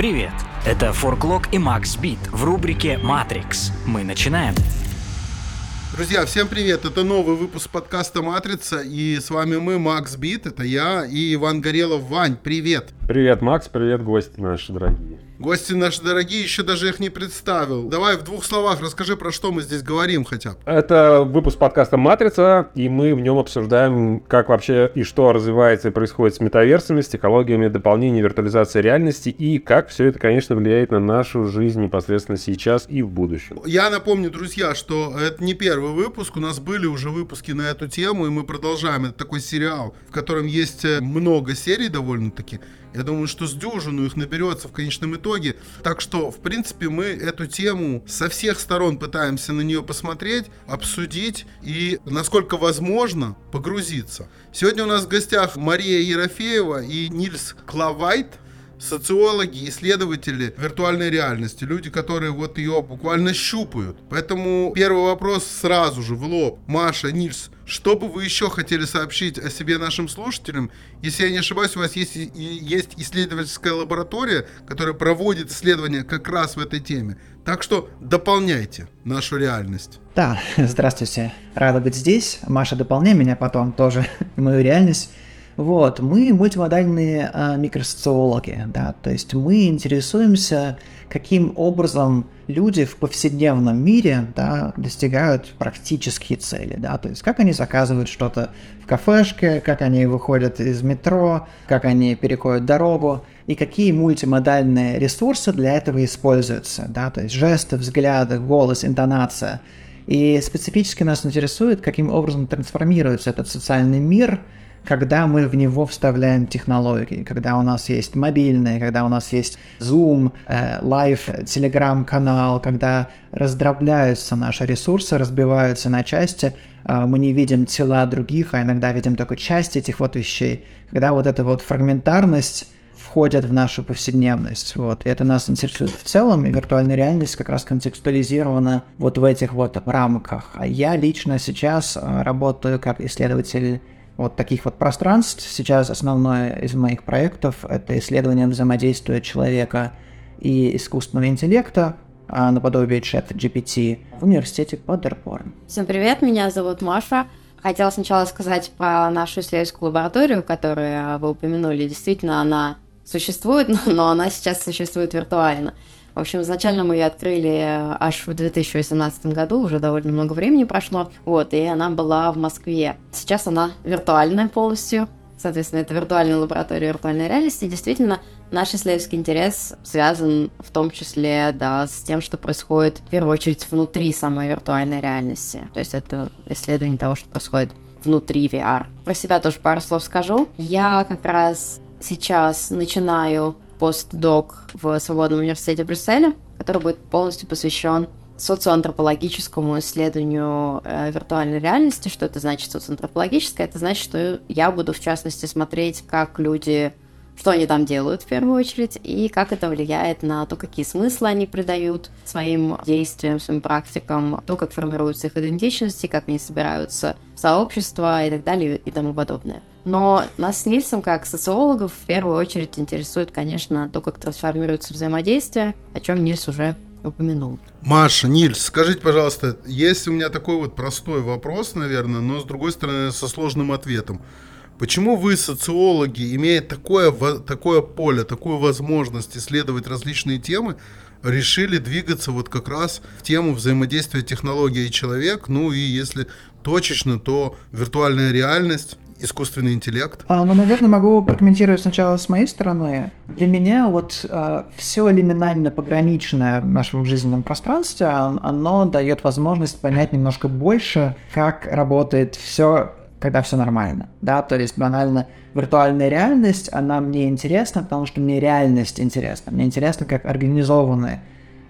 Привет! Это Форклок и Макс Бит в рубрике «Матрикс». Мы начинаем. Друзья, всем привет! Это новый выпуск подкаста «Матрица», и с вами мы, Макс Бит, это я и Иван Горелов. Вань, привет! Привет, Макс, привет, гости наши дорогие. Гости наши дорогие, еще даже их не представил. Давай в двух словах расскажи, про что мы здесь говорим хотя бы. Это выпуск подкаста «Матрица», и мы в нем обсуждаем, как вообще и что развивается и происходит с метаверсами, с технологиями дополнения виртуализации реальности, и как все это, конечно, влияет на нашу жизнь непосредственно сейчас и в будущем. Я напомню, друзья, что это не первый выпуск, у нас были уже выпуски на эту тему, и мы продолжаем. Это такой сериал, в котором есть э, много серий довольно-таки. Я думаю, что с дюжину их наберется в конечном итоге. Так что, в принципе, мы эту тему со всех сторон пытаемся на нее посмотреть, обсудить и, насколько возможно, погрузиться. Сегодня у нас в гостях Мария Ерофеева и Нильс Клавайт социологи, исследователи виртуальной реальности, люди, которые вот ее буквально щупают. Поэтому первый вопрос сразу же в лоб. Маша, Нильс, что бы вы еще хотели сообщить о себе нашим слушателям? Если я не ошибаюсь, у вас есть, есть исследовательская лаборатория, которая проводит исследования как раз в этой теме. Так что дополняйте нашу реальность. Да, здравствуйте. Рада быть здесь. Маша, дополняй меня потом тоже, мою реальность. Вот, мы мультимодальные а, микросоциологи, да, то есть мы интересуемся, каким образом люди в повседневном мире, да, достигают практические цели, да, то есть как они заказывают что-то в кафешке, как они выходят из метро, как они переходят дорогу, и какие мультимодальные ресурсы для этого используются, да, то есть жесты, взгляды, голос, интонация. И специфически нас интересует, каким образом трансформируется этот социальный мир – когда мы в него вставляем технологии, когда у нас есть мобильные, когда у нас есть Zoom, э, Live, Telegram-канал, когда раздробляются наши ресурсы, разбиваются на части, э, мы не видим тела других, а иногда видим только часть этих вот вещей, когда вот эта вот фрагментарность входят в нашу повседневность. Вот. И это нас интересует в целом, и виртуальная реальность как раз контекстуализирована вот в этих вот рамках. А я лично сейчас э, работаю как исследователь вот таких вот пространств. Сейчас основное из моих проектов – это исследование взаимодействия человека и искусственного интеллекта, а, наподобие чат GPT в университете Падерборн. Всем привет, меня зовут Маша. Хотела сначала сказать про нашу исследовательскую лабораторию, которую вы упомянули. Действительно, она существует, но она сейчас существует виртуально. В общем, изначально мы ее открыли э, аж в 2018 году, уже довольно много времени прошло, вот, и она была в Москве. Сейчас она виртуальная полностью, соответственно, это виртуальная лаборатория виртуальной реальности. действительно, наш исследовательский интерес связан в том числе, да, с тем, что происходит в первую очередь внутри самой виртуальной реальности. То есть это исследование того, что происходит внутри VR. Про себя тоже пару слов скажу. Я как раз сейчас начинаю постдок в Свободном университете Брюсселя, который будет полностью посвящен социоантропологическому исследованию э, виртуальной реальности. Что это значит социоантропологическое? Это значит, что я буду, в частности, смотреть, как люди, что они там делают в первую очередь, и как это влияет на то, какие смыслы они придают своим действиям, своим практикам, то, как формируются их идентичности, как они собираются в сообщества и так далее и тому подобное. Но нас с Нильсом, как социологов, в первую очередь интересует, конечно, то, как трансформируется взаимодействие, о чем Нильс уже упомянул. Маша, Нильс, скажите, пожалуйста, есть у меня такой вот простой вопрос, наверное, но с другой стороны со сложным ответом. Почему вы, социологи, имея такое, такое поле, такую возможность исследовать различные темы, решили двигаться вот как раз в тему взаимодействия технологии и человек, ну и если точечно, то виртуальная реальность искусственный интеллект? А, ну, наверное, могу прокомментировать сначала с моей стороны. Для меня вот а, все лиминально пограничное в нашем жизненном пространстве, оно дает возможность понять немножко больше, как работает все когда все нормально, да, то есть банально виртуальная реальность, она мне интересна, потому что мне реальность интересна, мне интересно, как организованное,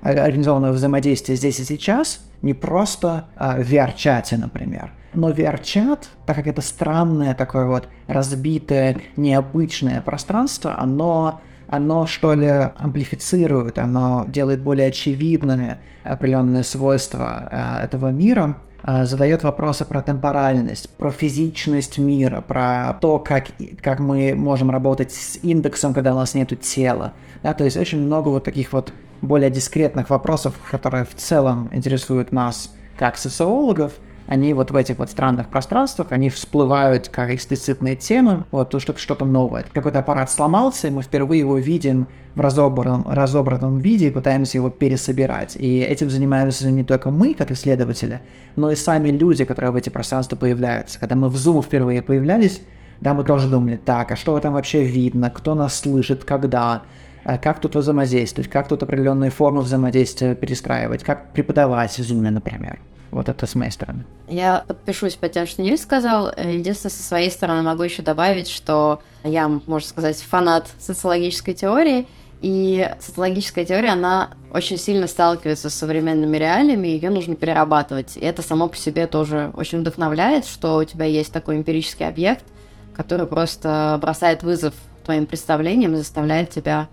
организованное взаимодействие здесь и сейчас, не просто а, в VR-чате, например, но VR-чат, так как это странное такое вот разбитое, необычное пространство, оно, оно что ли амплифицирует, оно делает более очевидными определенные свойства э, этого мира. А, задает вопросы про темпоральность, про физичность мира, про то, как, как мы можем работать с индексом, когда у нас нет тела. Да, то есть очень много вот таких вот более дискретных вопросов, которые в целом интересуют нас как социологов – они вот в этих вот странных пространствах, они всплывают как эксплицитные темы, вот, то, что что-то новое. Какой-то аппарат сломался, и мы впервые его видим в разобранном, разобранном виде и пытаемся его пересобирать. И этим занимаемся не только мы, как исследователи, но и сами люди, которые в эти пространства появляются. Когда мы в Zoom впервые появлялись, да, мы тоже думали, так, а что там вообще видно, кто нас слышит, когда, а как тут взаимодействовать, как тут определенные формы взаимодействия перестраивать, как преподавать в Zoom, например. Вот это с моей стороны. Я подпишусь по тем, что Ниль сказал. Единственное, со своей стороны могу еще добавить, что я, можно сказать, фанат социологической теории, и социологическая теория, она очень сильно сталкивается с современными реалиями, ее нужно перерабатывать. И это само по себе тоже очень вдохновляет, что у тебя есть такой эмпирический объект, который просто бросает вызов твоим представлениям и заставляет тебя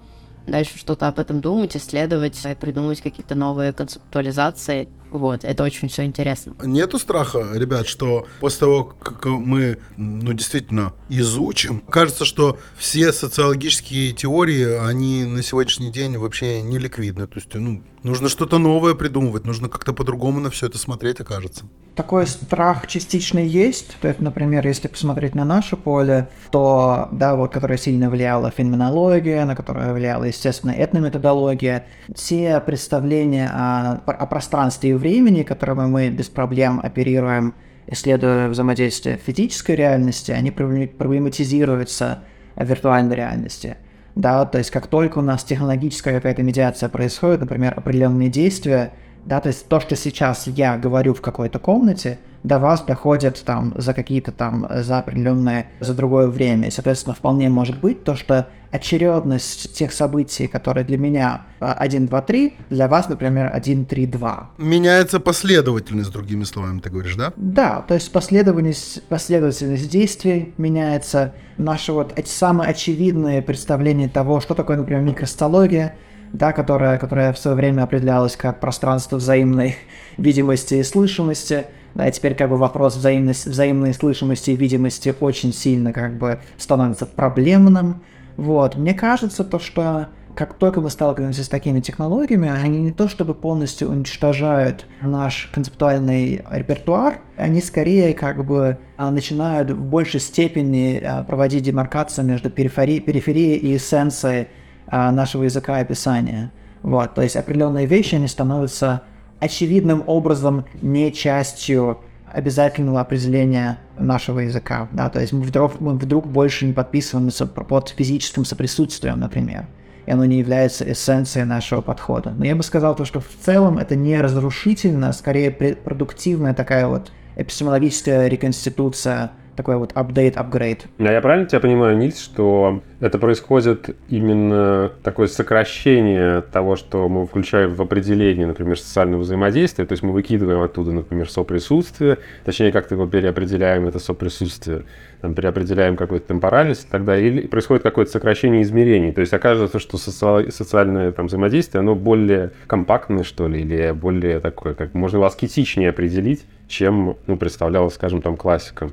дальше что-то об этом думать, исследовать, придумывать какие-то новые концептуализации. Вот, это очень все интересно. Нету страха, ребят, что после того, как мы, ну, действительно изучим, кажется, что все социологические теории, они на сегодняшний день вообще не ликвидны. То есть, ну, нужно что-то новое придумывать, нужно как-то по-другому на все это смотреть, окажется такой страх частично есть. То есть, например, если посмотреть на наше поле, то, да, вот, которое сильно влияла феноменология, на которое влияла, естественно, этнометодология, те представления о, о пространстве и времени, которыми мы без проблем оперируем, исследуя взаимодействие физической реальности, они проблематизируются в виртуальной реальности. Да, то есть как только у нас технологическая какая-то медиация происходит, например, определенные действия – да, то есть то, что сейчас я говорю в какой-то комнате, до вас доходит там за какие-то там, за определенное, за другое время. И, соответственно, вполне может быть то, что очередность тех событий, которые для меня 1, 2, 3, для вас, например, 1, 3, 2. Меняется последовательность, другими словами, ты говоришь, да? Да, то есть последовательность, последовательность действий меняется. Наши вот эти самые очевидные представления того, что такое, например, микростология, да, которая, которая в свое время определялась как пространство взаимной видимости и слышимости. Да, и теперь как бы вопрос взаимности, взаимной слышимости и видимости очень сильно как бы становится проблемным. Вот. Мне кажется, то, что как только мы сталкиваемся с такими технологиями, они не то чтобы полностью уничтожают наш концептуальный репертуар, они скорее как бы а, начинают в большей степени а, проводить демаркацию между периферией, периферией и эссенцией а, нашего языка описания. Вот, то есть определенные вещи, они становятся очевидным образом не частью обязательного определения нашего языка. Да? То есть мы вдруг, мы вдруг больше не подписываемся под физическим соприсутствием, например. И оно не является эссенцией нашего подхода. Но я бы сказал, то, что в целом это не разрушительно, а скорее продуктивная такая вот эпистемологическая реконституция такой вот апдейт, апгрейд. А я правильно тебя понимаю, Нильс, что это происходит именно такое сокращение того, что мы включаем в определение, например, социального взаимодействия, то есть мы выкидываем оттуда, например, соприсутствие, точнее, как-то его переопределяем, это соприсутствие, там, переопределяем какую-то темпоральность далее, или происходит какое-то сокращение измерений, то есть оказывается, что соци... социальное там, взаимодействие, оно более компактное, что ли, или более такое, как можно его аскетичнее определить, чем ну, представлялось, скажем, там классикам.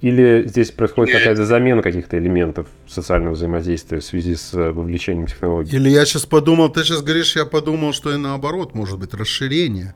Или здесь происходит какая-то замена каких-то элементов социального взаимодействия в связи с э, вовлечением технологий? Или я сейчас подумал, ты сейчас говоришь, я подумал, что и наоборот, может быть, расширение.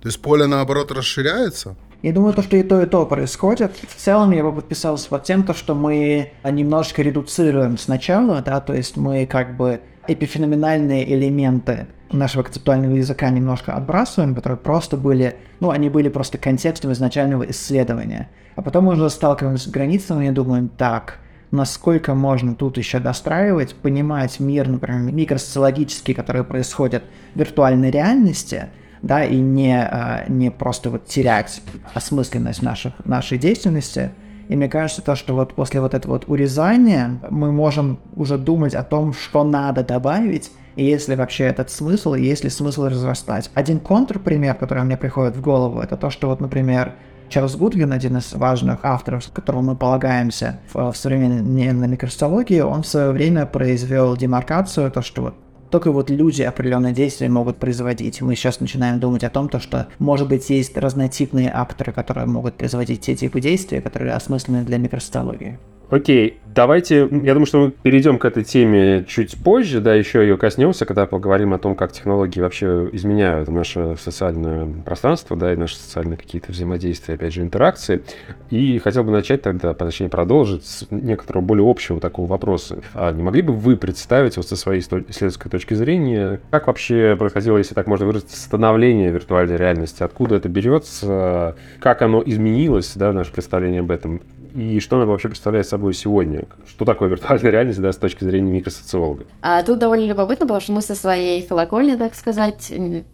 То есть поле наоборот расширяется? Я думаю, то, что и то, и то происходит. В целом я бы подписался под тем, то, что мы немножко редуцируем сначала, да, то есть мы как бы эпифеноменальные элементы нашего концептуального языка немножко отбрасываем, которые просто были, ну, они были просто контекстом изначального исследования. А потом уже сталкиваемся с границами и думаем, так, насколько можно тут еще достраивать, понимать мир, например, микросоциологический, который происходит в виртуальной реальности, да, и не, а, не просто вот терять осмысленность наших, нашей деятельности. И мне кажется, то, что вот после вот этого вот урезания мы можем уже думать о том, что надо добавить, и есть ли вообще этот смысл, и есть ли смысл разрастать. Один контрпример, который мне приходит в голову, это то, что вот, например, Чарльз Гудвин, один из важных авторов, которому мы полагаемся в, в современной микросоциологии, он в свое время произвел демаркацию, то, что вот только вот люди определенные действия могут производить. Мы сейчас начинаем думать о том, то, что, может быть, есть разнотипные акторы, которые могут производить те типы действий, которые осмысленны для микросоциологии. Окей, давайте, я думаю, что мы перейдем к этой теме чуть позже, да, еще ее коснемся, когда поговорим о том, как технологии вообще изменяют наше социальное пространство, да, и наши социальные какие-то взаимодействия, опять же, интеракции. И хотел бы начать тогда, точнее, продолжить с некоторого более общего такого вопроса. А не могли бы вы представить вот со своей исследовательской точки зрения, как вообще происходило, если так можно выразить, становление виртуальной реальности, откуда это берется, как оно изменилось, да, наше представление об этом, и что она вообще представляет собой сегодня? Что такое виртуальная реальность, да, с точки зрения микросоциолога? А тут довольно любопытно, потому что мы со своей филокольни, так сказать,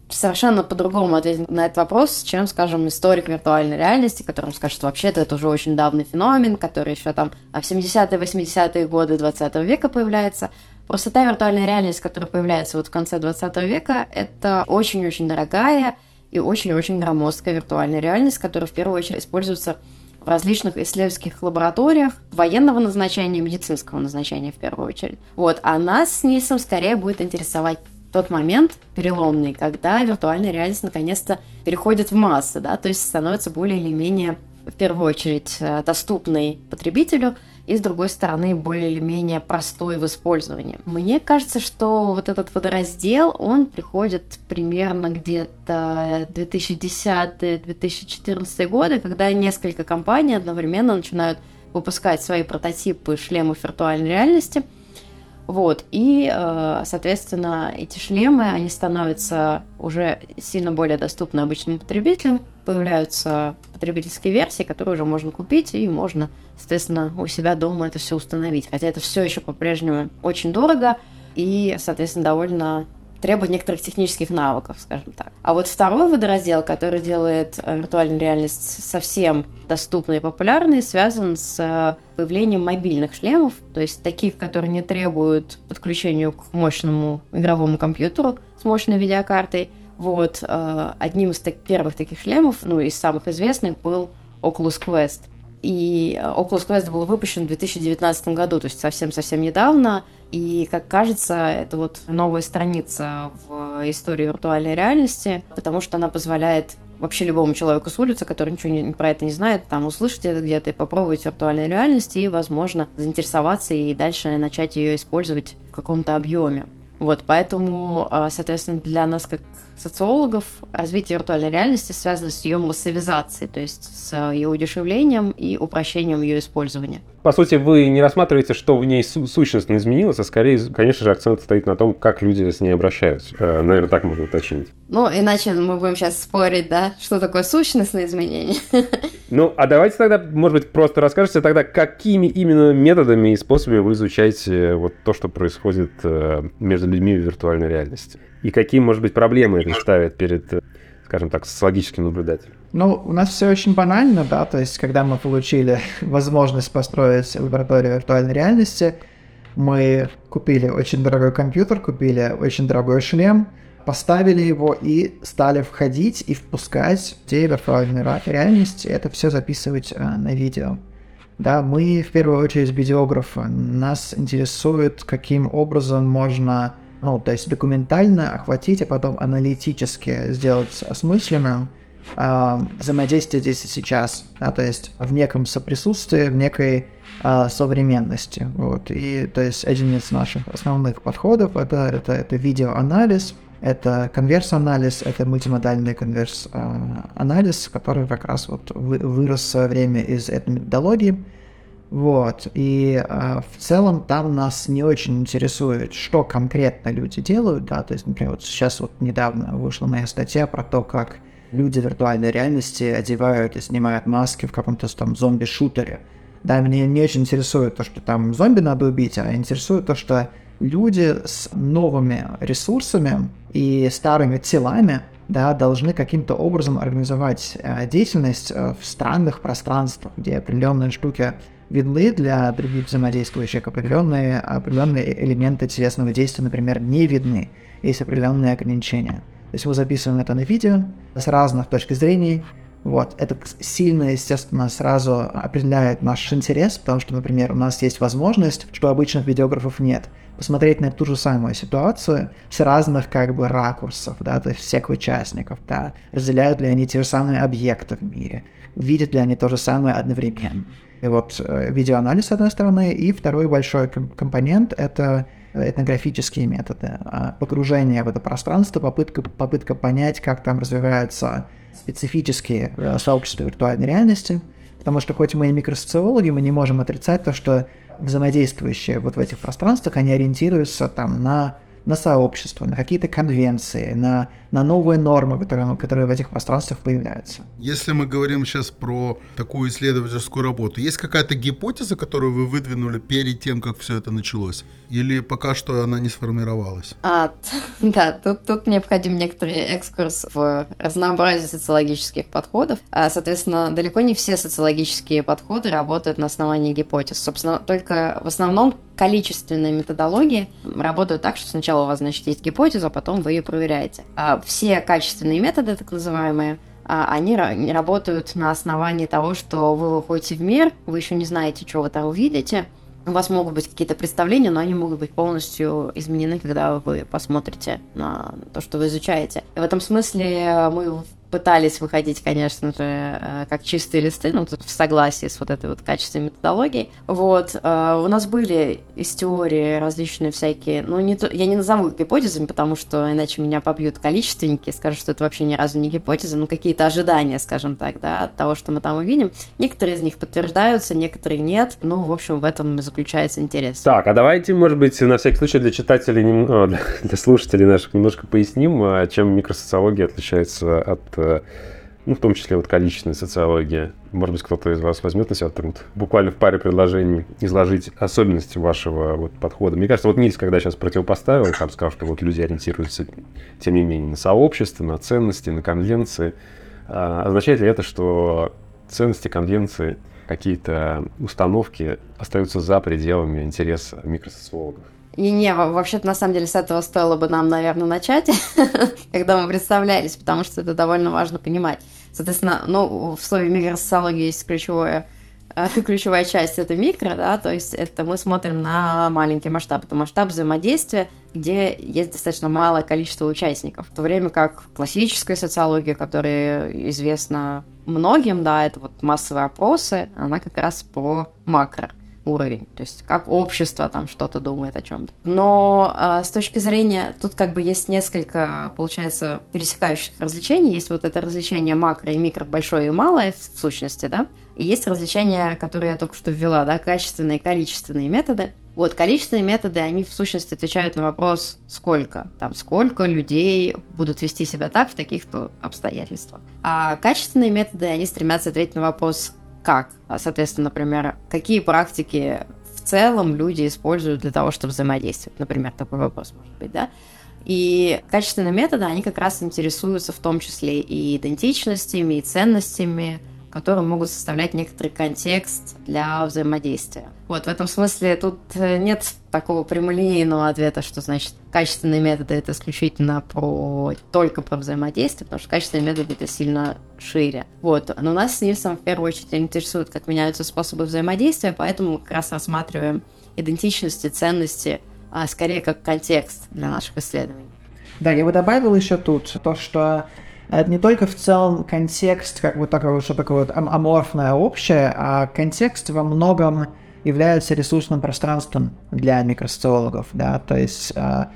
совершенно по-другому ответим на этот вопрос, чем, скажем, историк виртуальной реальности, который скажет, что вообще-то это уже очень давний феномен, который еще там в 70-е, 80-е годы 20 века появляется. Просто та виртуальная реальность, которая появляется вот в конце 20 века, это очень-очень дорогая и очень-очень громоздкая виртуальная реальность, которая в первую очередь используется в различных исследовательских лабораториях военного назначения, медицинского назначения в первую очередь. Вот, а нас с Нисом скорее будет интересовать тот момент переломный, когда виртуальная реальность наконец-то переходит в массы, да, то есть становится более или менее в первую очередь э, доступной потребителю, и, с другой стороны, более или менее простой в использовании. Мне кажется, что вот этот водораздел, он приходит примерно где-то 2010-2014 годы, когда несколько компаний одновременно начинают выпускать свои прототипы шлемов виртуальной реальности – вот, и, э, соответственно, эти шлемы, они становятся уже сильно более доступны обычным потребителям, появляются потребительские версии, которые уже можно купить, и можно, соответственно, у себя дома это все установить. Хотя это все еще по-прежнему очень дорого и, соответственно, довольно требует некоторых технических навыков, скажем так. А вот второй водораздел, который делает э, виртуальную реальность совсем доступной и популярной, связан с э, появлением мобильных шлемов, то есть таких, которые не требуют подключения к мощному игровому компьютеру с мощной видеокартой. Вот, э, одним из так, первых таких шлемов, ну, из самых известных, был Oculus Quest. И Oculus Quest был выпущен в 2019 году, то есть совсем-совсем недавно. И, как кажется, это вот новая страница в истории виртуальной реальности, потому что она позволяет вообще любому человеку с улицы, который ничего не, про это не знает, там услышать это где-то и попробовать виртуальной реальности и, возможно, заинтересоваться и дальше начать ее использовать в каком-то объеме. Вот, поэтому, а, соответственно, для нас, как социологов, развитие виртуальной реальности связано с ее массовизацией, то есть с ее удешевлением и упрощением ее использования. По сути, вы не рассматриваете, что в ней су- сущностно изменилось, а скорее, конечно же, акцент стоит на том, как люди с ней обращаются. Э, наверное, так можно уточнить. Ну, иначе мы будем сейчас спорить, да, что такое сущностное изменение. Ну, а давайте тогда, может быть, просто расскажете тогда, какими именно методами и способами вы изучаете вот то, что происходит э, между людьми в виртуальной реальности. И какие, может быть, проблемы это ставит перед, э, скажем так, социологическим наблюдателем? Ну, у нас все очень банально, да, то есть, когда мы получили возможность построить лабораторию виртуальной реальности, мы купили очень дорогой компьютер, купили очень дорогой шлем, поставили его и стали входить и впускать в те виртуальные реальности, это все записывать э, на видео. Да, мы в первую очередь видеографы. Нас интересует, каким образом можно ну, то есть документально охватить, а потом аналитически сделать осмысленным э, взаимодействие здесь и сейчас, да, то есть в неком соприсутствии, в некой э, современности, вот, и то есть один из наших основных подходов это, это, это видеоанализ, это конверс-анализ, это мультимодальный конверс-анализ, который как раз вот вырос в свое время из этой методологии, вот, и э, в целом там нас не очень интересует, что конкретно люди делают, да, то есть, например, вот сейчас вот недавно вышла моя статья про то, как люди виртуальной реальности одевают и снимают маски в каком-то там зомби-шутере. Да, меня не очень интересует то, что там зомби надо убить, а интересует то, что люди с новыми ресурсами и старыми телами да, должны каким-то образом организовать э, деятельность э, в странных пространствах, где определенные штуки видны для других взаимодействующих, определенные, определенные элементы телесного действия, например, не видны. Есть определенные ограничения. То есть мы записываем это на видео с разных точек зрения. Вот. Это сильно, естественно, сразу определяет наш интерес, потому что, например, у нас есть возможность, что обычных видеографов нет. посмотреть на ту же самую ситуацию с разных как бы ракурсов, да, то есть всех участников, да, разделяют ли они те же самые объекты в мире, видят ли они то же самое одновременно. И вот э, видеоанализ, с одной стороны, и второй большой компонент — это этнографические методы, а погружение в это пространство, попытка, попытка понять, как там развиваются специфические э, сообщества виртуальной реальности, потому что хоть мы и микросоциологи, мы не можем отрицать то, что взаимодействующие вот в этих пространствах, они ориентируются там на на сообщество, на какие-то конвенции, на, на новые нормы, которые, которые в этих пространствах появляются. Если мы говорим сейчас про такую исследовательскую работу, есть какая-то гипотеза, которую вы выдвинули перед тем, как все это началось? Или пока что она не сформировалась? А, да, тут, тут необходим некоторый экскурс в разнообразие социологических подходов. А, соответственно, далеко не все социологические подходы работают на основании гипотез. Собственно, только в основном количественные методологии работают так, что сначала у вас, значит, есть гипотеза, а потом вы ее проверяете. А все качественные методы, так называемые, а, они работают на основании того, что вы выходите в мир, вы еще не знаете, что вы там увидите, у вас могут быть какие-то представления, но они могут быть полностью изменены, когда вы посмотрите на то, что вы изучаете. И в этом смысле мы пытались выходить, конечно же, э, как чистые листы, ну, тут в согласии с вот этой вот качественной методологией. Вот, э, у нас были из теории различные всякие, ну, не то, я не назову гипотезами, потому что иначе меня побьют количественники, скажут, что это вообще ни разу не гипотеза, ну, какие-то ожидания, скажем так, да, от того, что мы там увидим. Некоторые из них подтверждаются, некоторые нет. Ну, в общем, в этом заключается интерес. Так, а давайте, может быть, на всякий случай для читателей, для, для слушателей наших немножко поясним, а чем микросоциология отличается от Э, ну, в том числе вот количественная социология. Может быть, кто-то из вас возьмет на себя труд буквально в паре предложений изложить особенности вашего вот подхода. Мне кажется, вот Нильс, когда сейчас противопоставил, там сказал, что вот люди ориентируются, тем не менее, на сообщество, на ценности, на конвенции. А, означает ли это, что ценности, конвенции, какие-то установки остаются за пределами интереса микросоциологов? И не, вообще-то, на самом деле, с этого стоило бы нам, наверное, начать, когда мы представлялись, потому что это довольно важно понимать. Соответственно, ну, в слове микросоциология есть ключевое э, ключевая часть это микро, да, то есть это мы смотрим на маленький масштаб, это масштаб взаимодействия, где есть достаточно малое количество участников, в то время как классическая социология, которая известна многим, да, это вот массовые опросы, она как раз про макро уровень, то есть как общество там что-то думает о чем-то. Но э, с точки зрения, тут как бы есть несколько, получается, пересекающих развлечений. Есть вот это развлечение макро и микро, большое и малое в сущности, да, и есть развлечения, которые я только что ввела, да, качественные и количественные методы. Вот, количественные методы, они в сущности отвечают на вопрос, сколько, там, сколько людей будут вести себя так в таких-то обстоятельствах. А качественные методы, они стремятся ответить на вопрос, как. А, соответственно, например, какие практики в целом люди используют для того, чтобы взаимодействовать. Например, такой вопрос может быть, да? И качественные методы, они как раз интересуются в том числе и идентичностями, и ценностями, которые могут составлять некоторый контекст для взаимодействия. Вот, в этом смысле тут э, нет такого прямолинейного ответа, что значит качественные методы это исключительно про только про взаимодействие, потому что качественные методы это сильно шире. Вот, но нас с Нильсом в первую очередь интересует, как меняются способы взаимодействия, поэтому как раз рассматриваем идентичности, ценности, а скорее как контекст для наших исследований. Да, я бы добавил еще тут то, что это не только в целом контекст, как вот такое, что такое вот аморфное общее, а контекст во многом является ресурсным пространством для микросоциологов, да, то есть э,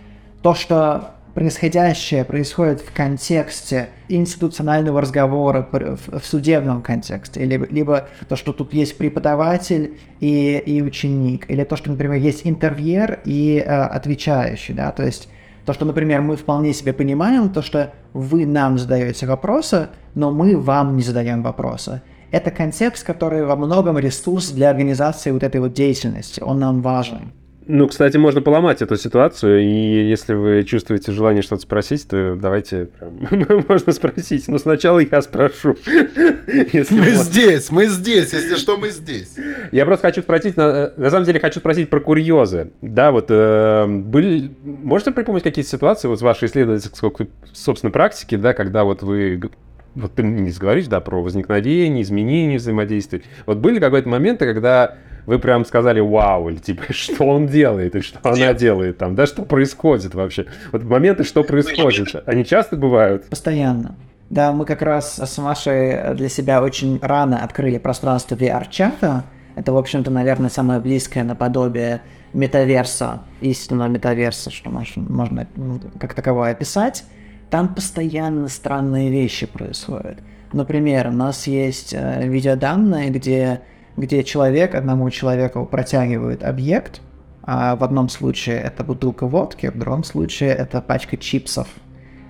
то, что происходящее происходит в контексте институционального разговора в, в судебном контексте, либо, либо то, что тут есть преподаватель и, и ученик, или то, что, например, есть интервьюер и э, отвечающий, да, то есть то, что, например, мы вполне себе понимаем, то, что вы нам задаете вопросы, но мы вам не задаем вопросы. Это концепт, который во многом ресурс для организации вот этой вот деятельности. Он нам важен. Ну, кстати, можно поломать эту ситуацию, и если вы чувствуете желание что-то спросить, то давайте прям, можно спросить. Но сначала я спрошу. мы здесь, мы здесь, если что, мы здесь. Я просто хочу спросить, на, на самом деле хочу спросить про курьезы. Да, вот э, были, можете припомнить какие-то ситуации вот с вашей исследовательской, собственно, практики, да, когда вот вы вот ты не говоришь, да, про возникновение, изменение взаимодействия. Вот были какие-то моменты, когда вы прям сказали вау, или типа, что он делает, и что она делает там, да, что происходит вообще. Вот моменты, что происходит, они часто бывают? Постоянно. Да, мы как раз с Машей для себя очень рано открыли пространство VR-чата. Это, в общем-то, наверное, самое близкое наподобие метаверса, истинного метаверса, что можно ну, как таковое описать. Там постоянно странные вещи происходят. Например, у нас есть э, видеоданные, где, где человек одному человеку протягивает объект, а в одном случае это бутылка водки, в другом случае это пачка чипсов.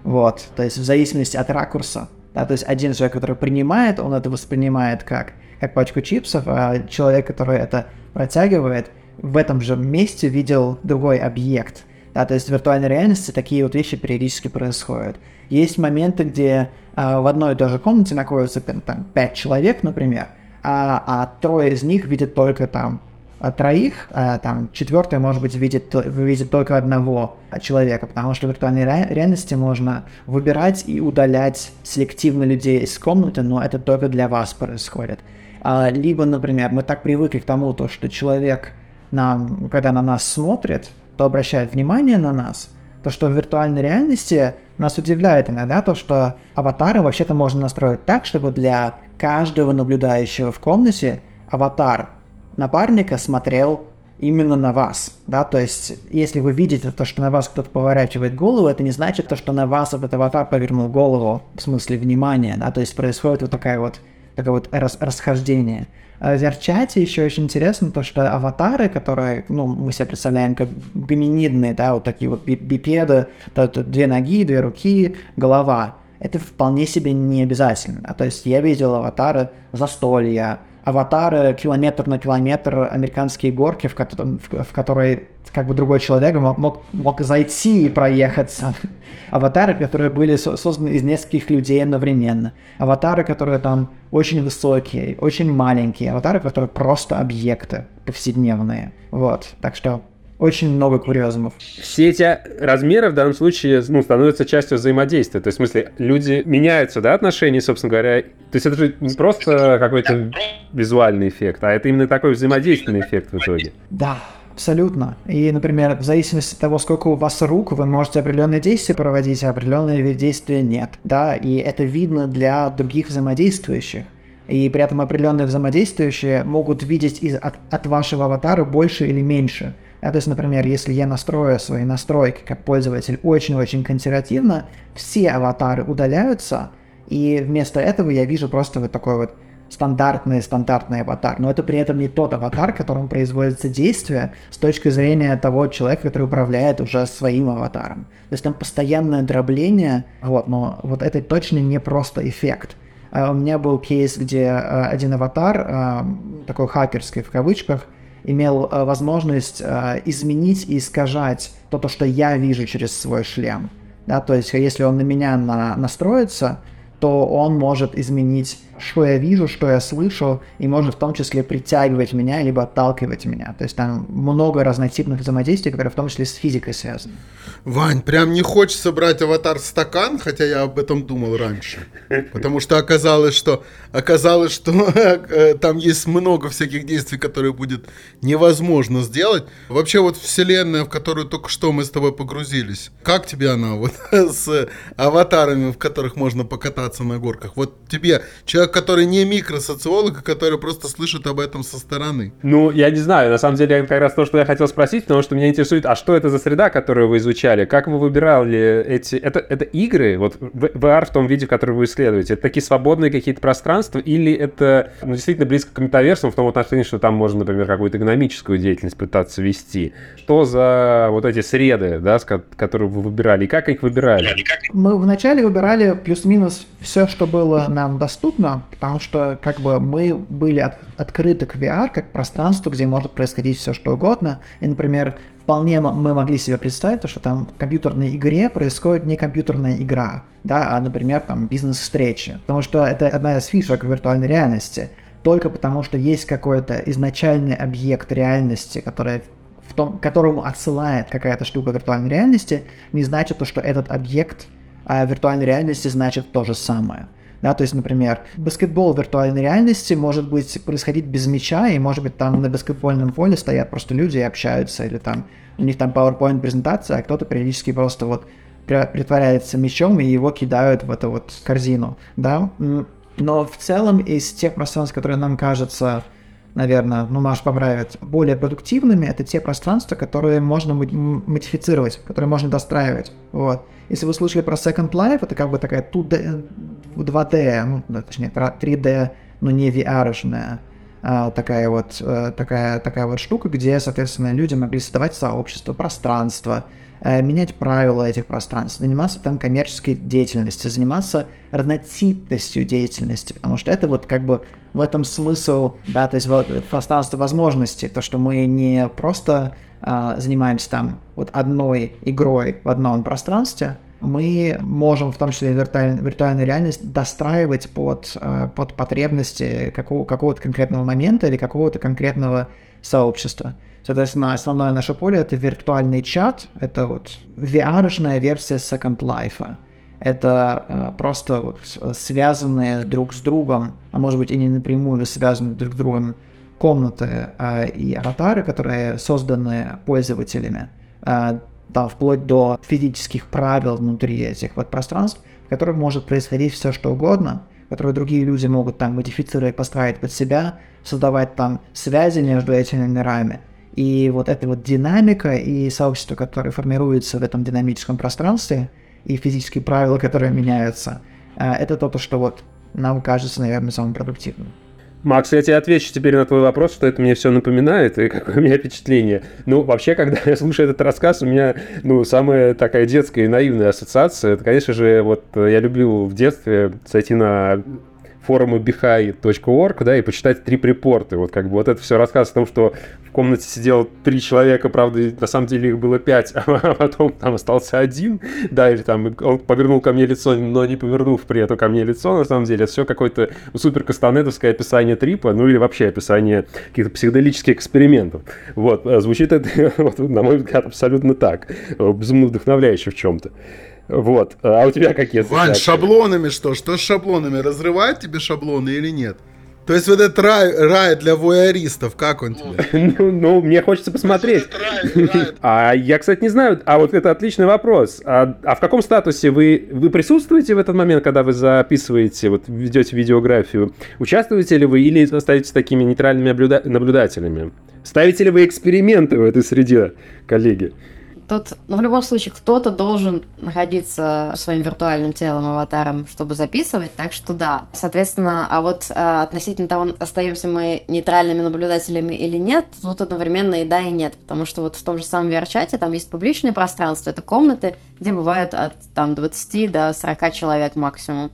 Вот, то есть в зависимости от ракурса. Да, то есть один человек, который принимает, он это воспринимает как, как пачку чипсов, а человек, который это протягивает, в этом же месте видел другой объект. Да, то есть в виртуальной реальности такие вот вещи периодически происходят. Есть моменты, где а, в одной и той же комнате находится там, пять человек, например, а, а трое из них видят только там а, троих, а там четвертый, может быть, видит, видит только одного человека, потому что в виртуальной реальности можно выбирать и удалять селективно людей из комнаты, но это только для вас происходит. А, либо, например, мы так привыкли к тому, то, что человек, нам, когда на нас смотрит, то обращает внимание на нас, то, что в виртуальной реальности нас удивляет иногда то, что аватары вообще-то можно настроить так, чтобы для каждого наблюдающего в комнате аватар напарника смотрел именно на вас, да, то есть если вы видите то, что на вас кто-то поворачивает голову, это не значит то, что на вас этот аватар повернул голову, в смысле внимания, да, то есть происходит вот такая вот, такое вот рас расхождение. В Верчате еще очень интересно то, что аватары, которые, ну, мы себе представляем как гоминидные, да, вот такие вот бипеды, то, то две ноги, две руки, голова, это вполне себе не обязательно. То есть я видел аватары застолья, аватары километр на километр американские горки, в, ко- в, в которые как бы другой человек мог, мог, мог зайти и проехаться. Аватары, которые были созданы из нескольких людей одновременно. Аватары, которые там очень высокие, очень маленькие. Аватары, которые просто объекты повседневные. Вот. Так что очень много курьезумов. Все эти размеры в данном случае ну, становятся частью взаимодействия. То есть, в смысле, люди меняются, да, отношения, собственно говоря. То есть это же не просто какой-то визуальный эффект, а это именно такой взаимодейственный эффект в итоге. Да, Абсолютно. И, например, в зависимости от того, сколько у вас рук, вы можете определенные действия проводить, а определенные действия нет. Да, и это видно для других взаимодействующих. И при этом определенные взаимодействующие могут видеть из, от, от вашего аватара больше или меньше. А, то есть, например, если я настрою свои настройки как пользователь очень-очень консервативно, все аватары удаляются, и вместо этого я вижу просто вот такой вот стандартный стандартный аватар. Но это при этом не тот аватар, которым производится действие с точки зрения того человека, который управляет уже своим аватаром. То есть там постоянное дробление, вот, но вот это точно не просто эффект. Uh, у меня был кейс, где uh, один аватар, uh, такой хакерский в кавычках, имел э, возможность э, изменить и искажать то, то, что я вижу через свой шлем. Да, то есть, если он на меня на, настроится, то он может изменить, что я вижу, что я слышу, и может в том числе притягивать меня, либо отталкивать меня. То есть там много разнотипных взаимодействий, которые в том числе с физикой связаны. Вань, прям не хочется брать аватар стакан, хотя я об этом думал раньше. Потому что оказалось, что оказалось, что э, там есть много всяких действий, которые будет невозможно сделать. Вообще вот вселенная, в которую только что мы с тобой погрузились, как тебе она вот с аватарами, в которых можно покататься на горках? Вот тебе человек, который не микросоциолог, а который просто слышит об этом со стороны. Ну, я не знаю, на самом деле это как раз то, что я хотел спросить, потому что меня интересует, а что это за среда, которую вы изучали? Как вы выбирали эти... Это, это игры, вот VR в том виде, в котором вы исследуете? Это такие свободные какие-то пространства или это ну, действительно близко к метаверсам в том отношении, что там можно, например, какую-то экономическую деятельность пытаться вести? Что за вот эти среды, да, которые вы выбирали, и как их выбирали? Мы вначале выбирали плюс-минус все, что было нам доступно, потому что как бы мы были от, открыты к VR как пространству, где может происходить все, что угодно. И, например, вполне мы могли себе представить, что там в компьютерной игре происходит не компьютерная игра, да, а, например, там бизнес-встречи. Потому что это одна из фишек виртуальной реальности. Только потому, что есть какой-то изначальный объект реальности, который в том, которому отсылает какая-то штука виртуальной реальности, не значит то, что этот объект а, виртуальной реальности значит то же самое. Да, то есть, например, баскетбол в виртуальной реальности может быть происходить без мяча, и может быть там на баскетбольном поле стоят просто люди и общаются, или там у них там PowerPoint презентация, а кто-то периодически просто вот притворяется мячом и его кидают в эту вот корзину, да. Но в целом из тех пространств, которые нам кажутся наверное, ну, Маш поправит, более продуктивными, это те пространства, которые можно модифицировать, которые можно достраивать. Вот. Если вы слышали про Second Life, это как бы такая 2D, 2D ну, точнее, 3D, но не VR-шная а, такая вот, э, такая, такая вот штука, где, соответственно, люди могли создавать сообщество, пространство, Э, менять правила этих пространств, заниматься там коммерческой деятельностью, заниматься разнотипностью деятельности, потому что это вот как бы в этом смысл, да, то есть вот пространство возможностей, то, что мы не просто а, занимаемся там вот одной игрой в одном пространстве, мы можем, в том числе виртуаль, виртуальную реальность, достраивать под, э, под потребности какого, какого-то конкретного момента или какого-то конкретного сообщества. Соответственно, основное наше поле — это виртуальный чат, это вот VR-шная версия Second Life. Это э, просто вот связанные друг с другом, а может быть и не напрямую связанные друг с другом комнаты э, и аватары, которые созданы пользователями, э, да, вплоть до физических правил внутри этих вот пространств, в которых может происходить все что угодно, которые другие люди могут там модифицировать, построить под себя, создавать там связи между этими мирами. И вот эта вот динамика и сообщество, которое формируется в этом динамическом пространстве, и физические правила, которые меняются, э, это то, что вот нам кажется, наверное, самым продуктивным. Макс, я тебе отвечу теперь на твой вопрос, что это мне все напоминает и какое у меня впечатление. Ну, вообще, когда я слушаю этот рассказ, у меня, ну, самая такая детская и наивная ассоциация. Это, конечно же, вот я любил в детстве зайти на форумы behind.org, да, и почитать три припорты. Вот как бы вот это все рассказ о том, что в комнате сидело три человека, правда, на самом деле их было пять, а потом там остался один, да, или там он повернул ко мне лицо, но не повернув при этом ко мне лицо, на самом деле, это все какое-то супер кастанедовское описание трипа, ну или вообще описание каких-то психоделических экспериментов. Вот, а звучит это, вот, на мой взгляд, абсолютно так, безумно вдохновляюще в чем-то. Вот. А у тебя какие Вань, шаблонами что? Что с шаблонами? Разрывают тебе шаблоны или нет? То есть вот этот рай, рай для вояристов, как он тебе? ну, ну, мне хочется посмотреть. а я, кстати, не знаю, а вот это отличный вопрос. А, а в каком статусе вы, вы присутствуете в этот момент, когда вы записываете, вот ведете видеографию? Участвуете ли вы или остаетесь такими нейтральными наблюдателями? Ставите ли вы эксперименты в этой среде, коллеги? Тут, ну, в любом случае, кто-то должен находиться своим виртуальным телом, аватаром, чтобы записывать, так что да. Соответственно, а вот а, относительно того, остаемся мы нейтральными наблюдателями или нет, тут одновременно и да, и нет, потому что вот в том же самом VR-чате там есть публичное пространство, это комнаты, где бывают от там 20 до 40 человек максимум.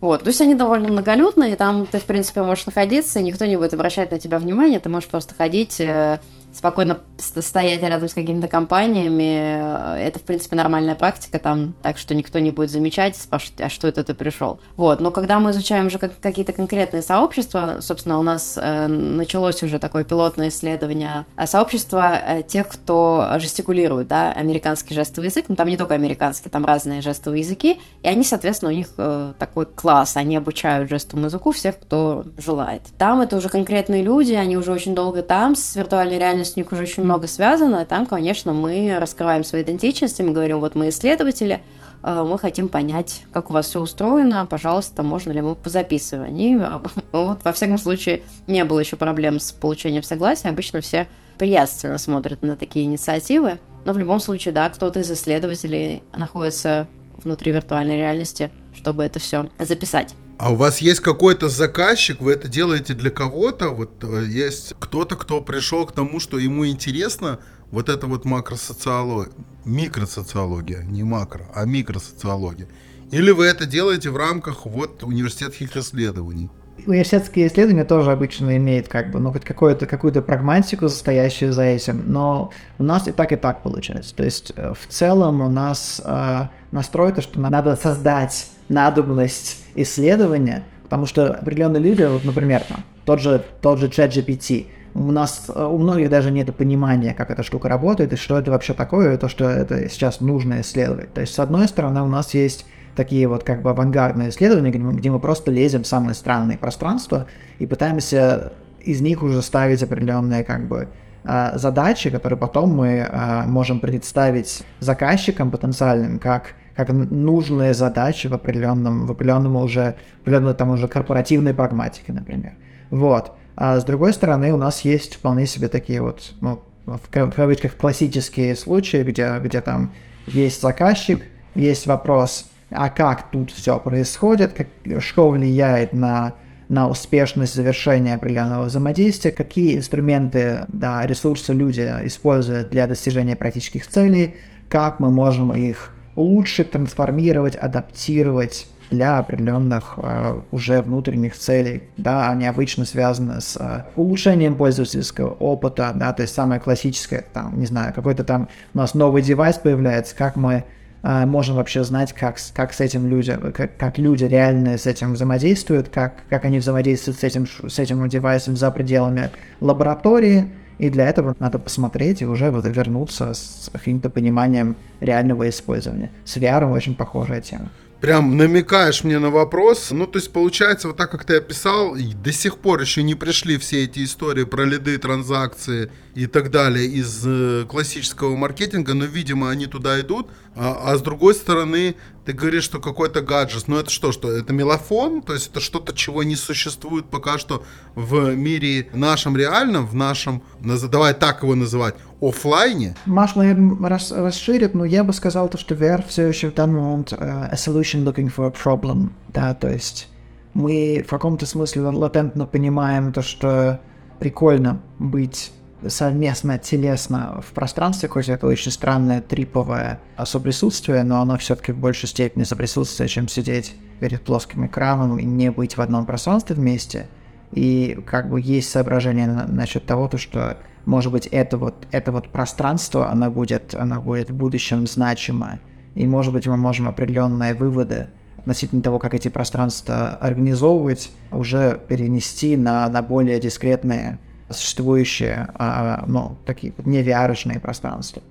Вот, то есть они довольно многолюдные, там ты, в принципе, можешь находиться, и никто не будет обращать на тебя внимания, ты можешь просто ходить, э, спокойно стоять рядом с какими-то компаниями, э, это, в принципе, нормальная практика там, так что никто не будет замечать, а что это ты пришел. Вот, но когда мы изучаем уже как, какие-то конкретные сообщества, собственно, у нас э, началось уже такое пилотное исследование а сообщества э, тех, кто жестикулирует, да, американский жестовый язык, ну там не только американский, там разные жестовые языки, и они, соответственно, у них э, такой класс, они обучают жестовому языку всех, кто желает. Там это уже конкретные люди, они уже очень долго там, с виртуальной реальностью у них уже очень много связано. Там, конечно, мы раскрываем свои идентичности, мы говорим, вот мы исследователи, э, мы хотим понять, как у вас все устроено, пожалуйста, можно ли мы позаписываем. И э, вот, во всяком случае, не было еще проблем с получением согласия. Обычно все приятственно смотрят на такие инициативы. Но в любом случае, да, кто-то из исследователей находится внутри виртуальной реальности, чтобы это все записать. А у вас есть какой-то заказчик, вы это делаете для кого-то? Вот э, есть кто-то, кто пришел к тому, что ему интересно вот это вот макросоциология, микросоциология, не макро, а микросоциология. Или вы это делаете в рамках вот университетских исследований? Университетские исследования тоже обычно имеют как бы, ну, хоть какую-то какую прагматику, состоящую за этим, но у нас и так, и так получается. То есть э, в целом у нас э, настрой то, что надо создать надобность исследования, потому что определенные люди, вот, например, там, тот же, тот же ChatGPT, у нас, э, у многих даже нет понимания, как эта штука работает, и что это вообще такое, и то, что это сейчас нужно исследовать. То есть, с одной стороны, у нас есть такие вот как бы авангардные исследования, где мы, просто лезем в самые странные пространства и пытаемся из них уже ставить определенные как бы а, задачи, которые потом мы а, можем представить заказчикам потенциальным как как нужные задачи в определенном, в определенном уже, в определенной там уже корпоративной прагматике, например. Вот. А с другой стороны, у нас есть вполне себе такие вот, ну, в кавычках, классические случаи, где, где там есть заказчик, есть вопрос, а как тут все происходит, как, что влияет на на успешность завершения определенного взаимодействия, какие инструменты, да, ресурсы люди используют для достижения практических целей, как мы можем их улучшить, трансформировать, адаптировать для определенных э, уже внутренних целей. Да, они обычно связаны с э, улучшением пользовательского опыта, да, то есть самое классическое, там, не знаю, какой-то там у нас новый девайс появляется, как мы э, можем вообще знать, как, как с этим люди, как, как люди реально с этим взаимодействуют, как, как они взаимодействуют с этим, с этим девайсом за пределами лаборатории, и для этого надо посмотреть и уже вот вернуться с каким-то пониманием реального использования. С VR очень похожая тема прям намекаешь мне на вопрос. Ну, то есть, получается, вот так, как ты описал, до сих пор еще не пришли все эти истории про лиды, транзакции и так далее из э, классического маркетинга, но, видимо, они туда идут. А, а с другой стороны, ты говоришь, что какой-то гаджет, ну это что, что это мелофон, то есть это что-то, чего не существует пока что в мире нашем реальном, в нашем, давай так его называть, офлайне? Маш, наверное, рас, расширит, но я бы сказал, то, что VR все еще в данный момент uh, a solution looking for a problem, да, то есть мы в каком-то смысле латентно понимаем то, что прикольно быть совместно телесно в пространстве, хоть это очень странное триповое соприсутствие, но оно все-таки в большей степени соприсутствие, чем сидеть перед плоским экраном и не быть в одном пространстве вместе. И как бы есть соображение на, насчет того, то, что может быть это вот, это вот пространство, оно будет, оно будет в будущем значимо. И может быть мы можем определенные выводы относительно того, как эти пространства организовывать, уже перенести на, на более дискретные существующие, а, ну, такие не пространства.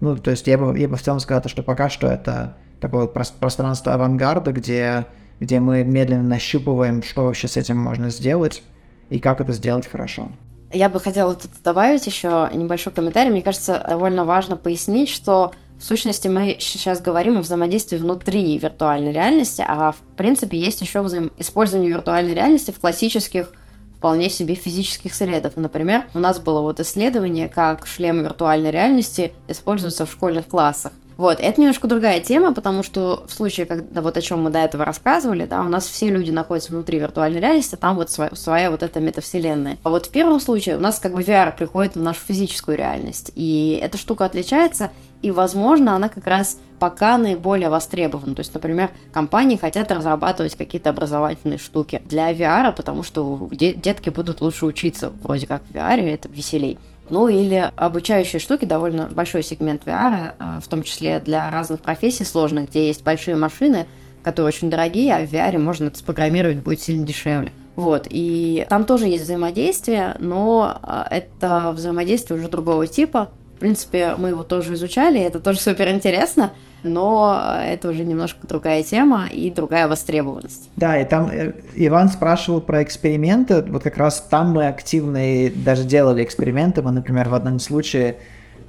Ну, то есть я бы, я бы в целом сказал, что пока что это такое пространство авангарда, где, где мы медленно нащупываем, что вообще с этим можно сделать и как это сделать хорошо. Я бы хотела тут добавить еще небольшой комментарий. Мне кажется, довольно важно пояснить, что в сущности мы сейчас говорим о взаимодействии внутри виртуальной реальности, а в принципе есть еще взаим... использование виртуальной реальности в классических вполне себе физических средов. Например, у нас было вот исследование, как шлемы виртуальной реальности используются в школьных классах. Вот, это немножко другая тема, потому что в случае, когда вот о чем мы до этого рассказывали, да, у нас все люди находятся внутри виртуальной реальности, там вот своя, своя вот эта метавселенная. А вот в первом случае у нас как бы VR приходит в нашу физическую реальность, и эта штука отличается, и, возможно, она как раз пока наиболее востребована. То есть, например, компании хотят разрабатывать какие-то образовательные штуки для VR, потому что детки будут лучше учиться вроде как в VR, это веселей. Ну или обучающие штуки, довольно большой сегмент VR, э, в том числе для разных профессий сложных, где есть большие машины, которые очень дорогие, а в VR можно это спрограммировать будет сильно дешевле. Вот, и там тоже есть взаимодействие, но э, это взаимодействие уже другого типа. В принципе, мы его тоже изучали, это тоже супер интересно но это уже немножко другая тема и другая востребованность. Да, и там э, Иван спрашивал про эксперименты, вот как раз там мы активно даже делали эксперименты, мы, например, в одном случае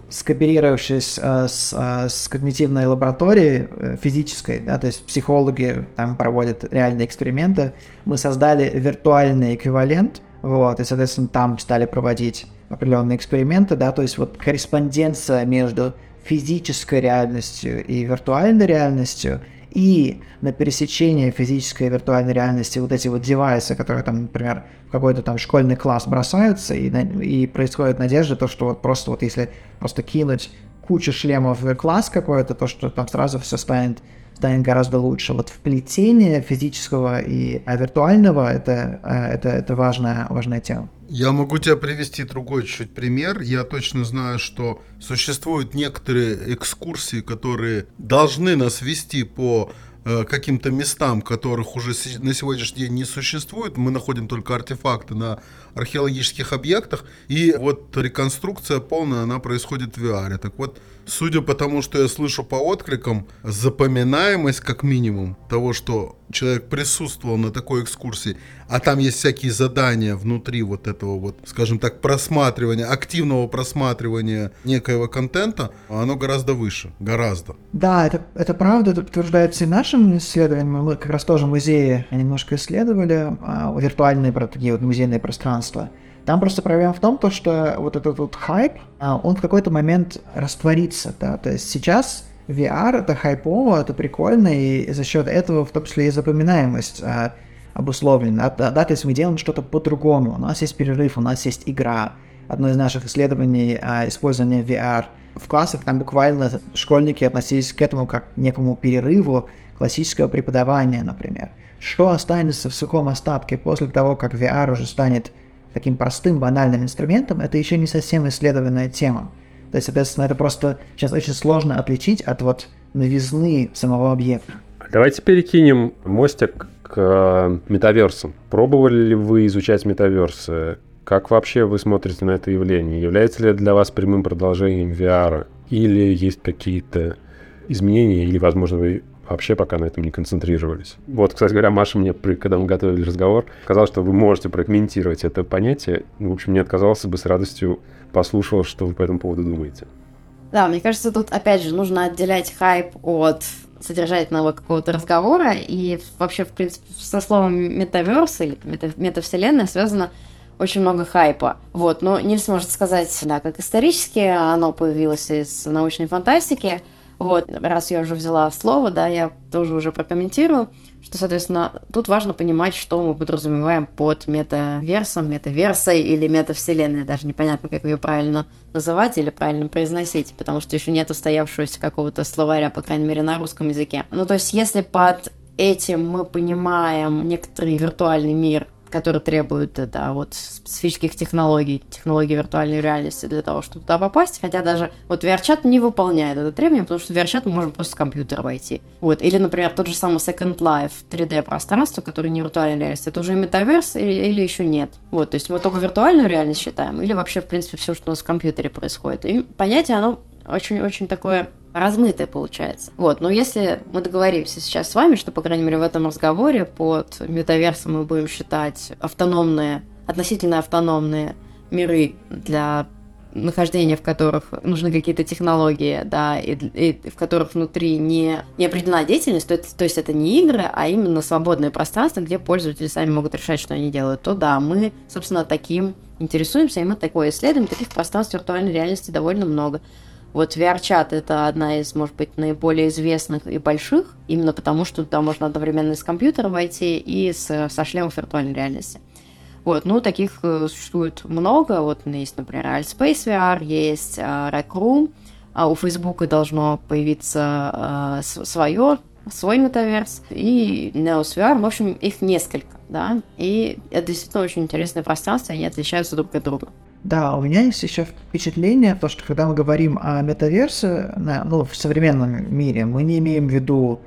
скооперировавшись э, с, э, с когнитивной лабораторией физической, да, то есть психологи там проводят реальные эксперименты, мы создали виртуальный эквивалент, вот, и, соответственно, там стали проводить определенные эксперименты, да, то есть вот корреспонденция между физической реальностью и виртуальной реальностью, и на пересечении физической и виртуальной реальности вот эти вот девайсы, которые там, например, в какой-то там школьный класс бросаются, и, и происходит надежда, то, что вот просто вот если просто кинуть кучу шлемов в класс какой-то, то, что там сразу все станет станет гораздо лучше. Вот вплетение физического и виртуального это, э, это, это важная, важная тема. Я могу тебе привести другой чуть пример. Я точно знаю, что существуют некоторые экскурсии, которые должны нас вести по э, каким-то местам, которых уже на сегодняшний день не существует. Мы находим только артефакты на археологических объектах. И вот реконструкция полная, она происходит в VR. Так вот, судя по тому, что я слышу по откликам, запоминаемость как минимум того, что человек присутствовал на такой экскурсии, а там есть всякие задания внутри вот этого вот, скажем так, просматривания, активного просматривания некоего контента, оно гораздо выше, гораздо. Да, это, это правда, это подтверждается и нашим исследованием. Мы как раз тоже музеи немножко исследовали, а, виртуальные такие вот музейные пространства. Там просто проблема в том, то, что вот этот вот хайп, а, он в какой-то момент растворится, да, то есть сейчас VR это хайпово, это прикольно, и за счет этого в том числе и запоминаемость а, обусловлена, да, да, то есть мы делаем что-то по-другому, у нас есть перерыв, у нас есть игра, одно из наших исследований а, использования VR в классах, там буквально школьники относились к этому как к некому перерыву классического преподавания, например. Что останется в сухом остатке после того, как VR уже станет таким простым, банальным инструментом, это еще не совсем исследованная тема. То есть, соответственно, это просто сейчас очень сложно отличить от вот новизны самого объекта. Давайте перекинем мостик к э, метаверсам. Пробовали ли вы изучать метаверсы? Как вообще вы смотрите на это явление? Является ли это для вас прямым продолжением VR? Или есть какие-то изменения, или, возможно, вы вообще пока на этом не концентрировались. Вот, кстати говоря, Маша мне, когда мы готовили разговор, сказала, что вы можете прокомментировать это понятие. В общем, не отказался бы с радостью послушал, что вы по этому поводу думаете. Да, мне кажется, тут, опять же, нужно отделять хайп от содержательного какого-то разговора, и вообще, в принципе, со словом метаверс или мета метавселенная связано очень много хайпа. Вот, но не сможет сказать, да, как исторически оно появилось из научной фантастики, вот, раз я уже взяла слово, да, я тоже уже прокомментирую, что, соответственно, тут важно понимать, что мы подразумеваем под метаверсом, метаверсой или метавселенной. Даже непонятно, как ее правильно называть или правильно произносить, потому что еще нет устоявшегося какого-то словаря, по крайней мере, на русском языке. Ну, то есть, если под этим мы понимаем некоторый виртуальный мир, который требует, да, вот специфических технологий, технологий виртуальной реальности для того, чтобы туда попасть. Хотя даже вот VR-чат не выполняет это требование, потому что VR-чат мы можем просто с компьютера войти. Вот. Или, например, тот же самый Second Life 3D-пространство, которое не виртуальная реальность, это уже метаверс или, или еще нет. Вот, то есть мы только виртуальную реальность считаем, или вообще, в принципе, все, что у нас в компьютере происходит. И понятие, оно очень-очень такое размытое получается. Вот, но если мы договоримся сейчас с вами, что, по крайней мере, в этом разговоре под метаверсом мы будем считать автономные, относительно автономные миры для нахождения в которых нужны какие-то технологии, да, и, и в которых внутри не, не определена деятельность, то, это, то есть это не игры, а именно свободное пространство, где пользователи сами могут решать, что они делают, то да, мы, собственно, таким интересуемся, и мы такое исследуем, таких пространств виртуальной реальности довольно много. Вот VR-чат это одна из, может быть, наиболее известных и больших, именно потому что туда можно одновременно с компьютера войти, и с, со шлемом виртуальной реальности. Вот, ну, таких э, существует много. Вот есть, например, Altspace VR, есть uh, Rec Room, а у Facebook должно появиться uh, свое, свой метаверс, и Neos VR, в общем, их несколько, да, и это действительно очень интересное пространство, они отличаются друг от друга. Да, у меня есть еще впечатление, то, что когда мы говорим о метаверсе ну, в современном мире, мы не имеем в виду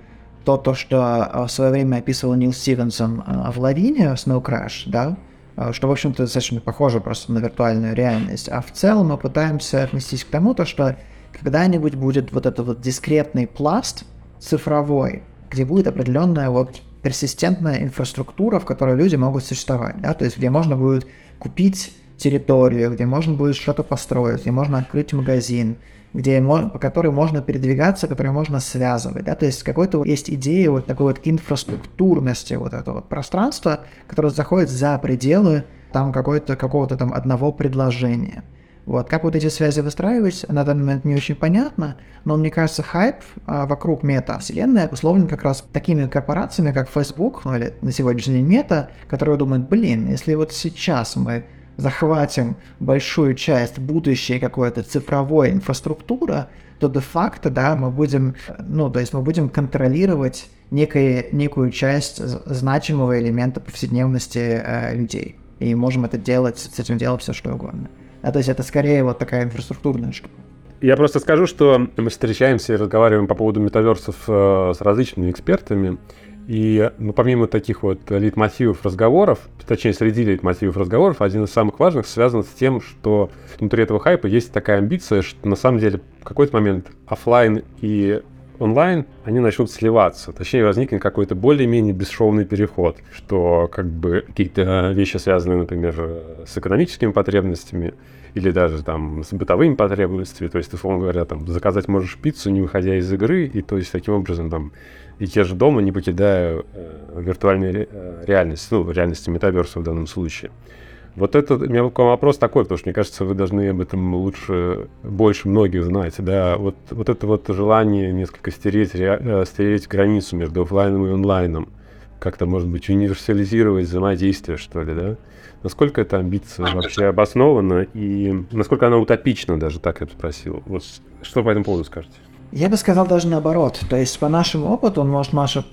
то, то что а, в свое время описывал Нил Стивенсон а, в Лавине, Snow Crash, да, а, что, в общем-то, достаточно похоже просто на виртуальную реальность. А в целом мы пытаемся отнестись к тому, то, что когда-нибудь будет вот этот вот дискретный пласт цифровой, где будет определенная вот персистентная инфраструктура, в которой люди могут существовать, да, то есть где можно будет купить территорию, где можно будет что-то построить, где можно открыть магазин, где, по которой можно передвигаться, которой можно связывать. Да? То есть какой-то есть идея вот такой вот инфраструктурности вот этого вот пространства, которое заходит за пределы там какой-то, какого-то там одного предложения. Вот. Как вот эти связи выстраивать, на данный момент не очень понятно, но мне кажется, хайп а, вокруг мета-вселенной обусловлен как раз такими корпорациями, как Facebook, ну или на сегодняшний день мета, которые думают, блин, если вот сейчас мы захватим большую часть будущей какой-то цифровой инфраструктуры, то де-факто, да, мы будем, ну, то есть мы будем контролировать некое, некую часть значимого элемента повседневности э, людей. И можем это делать, с этим делать все что угодно. А, то есть это скорее вот такая инфраструктурная штука. Я просто скажу, что мы встречаемся и разговариваем по поводу метаверсов э, с различными экспертами, И ну, помимо таких вот лейтмотивов разговоров, точнее, среди лейтмотивов разговоров, один из самых важных связан с тем, что внутри этого хайпа есть такая амбиция, что на самом деле в какой-то момент офлайн и онлайн, они начнут сливаться. Точнее, возникнет какой-то более-менее бесшовный переход, что как бы какие-то вещи, связанные, например, с экономическими потребностями или даже там с бытовыми потребностями, то есть, условно говоря, там заказать можешь пиццу, не выходя из игры, и то есть таким образом там и те же дома, не покидая э, виртуальную ре, э, реальность, ну, реальности метаверса в данном случае. Вот это у меня вопрос такой, потому что мне кажется, вы должны об этом лучше, больше многих знать, да, вот, вот это вот желание несколько стереть, ре, э, стереть границу между офлайном и онлайном, как-то, может быть, универсализировать взаимодействие, что ли, да? Насколько эта амбиция вообще обоснована и насколько она утопична, даже так я бы спросил. Вот что по этому поводу скажете? Я бы сказал даже наоборот. То есть по нашему опыту, может, Маша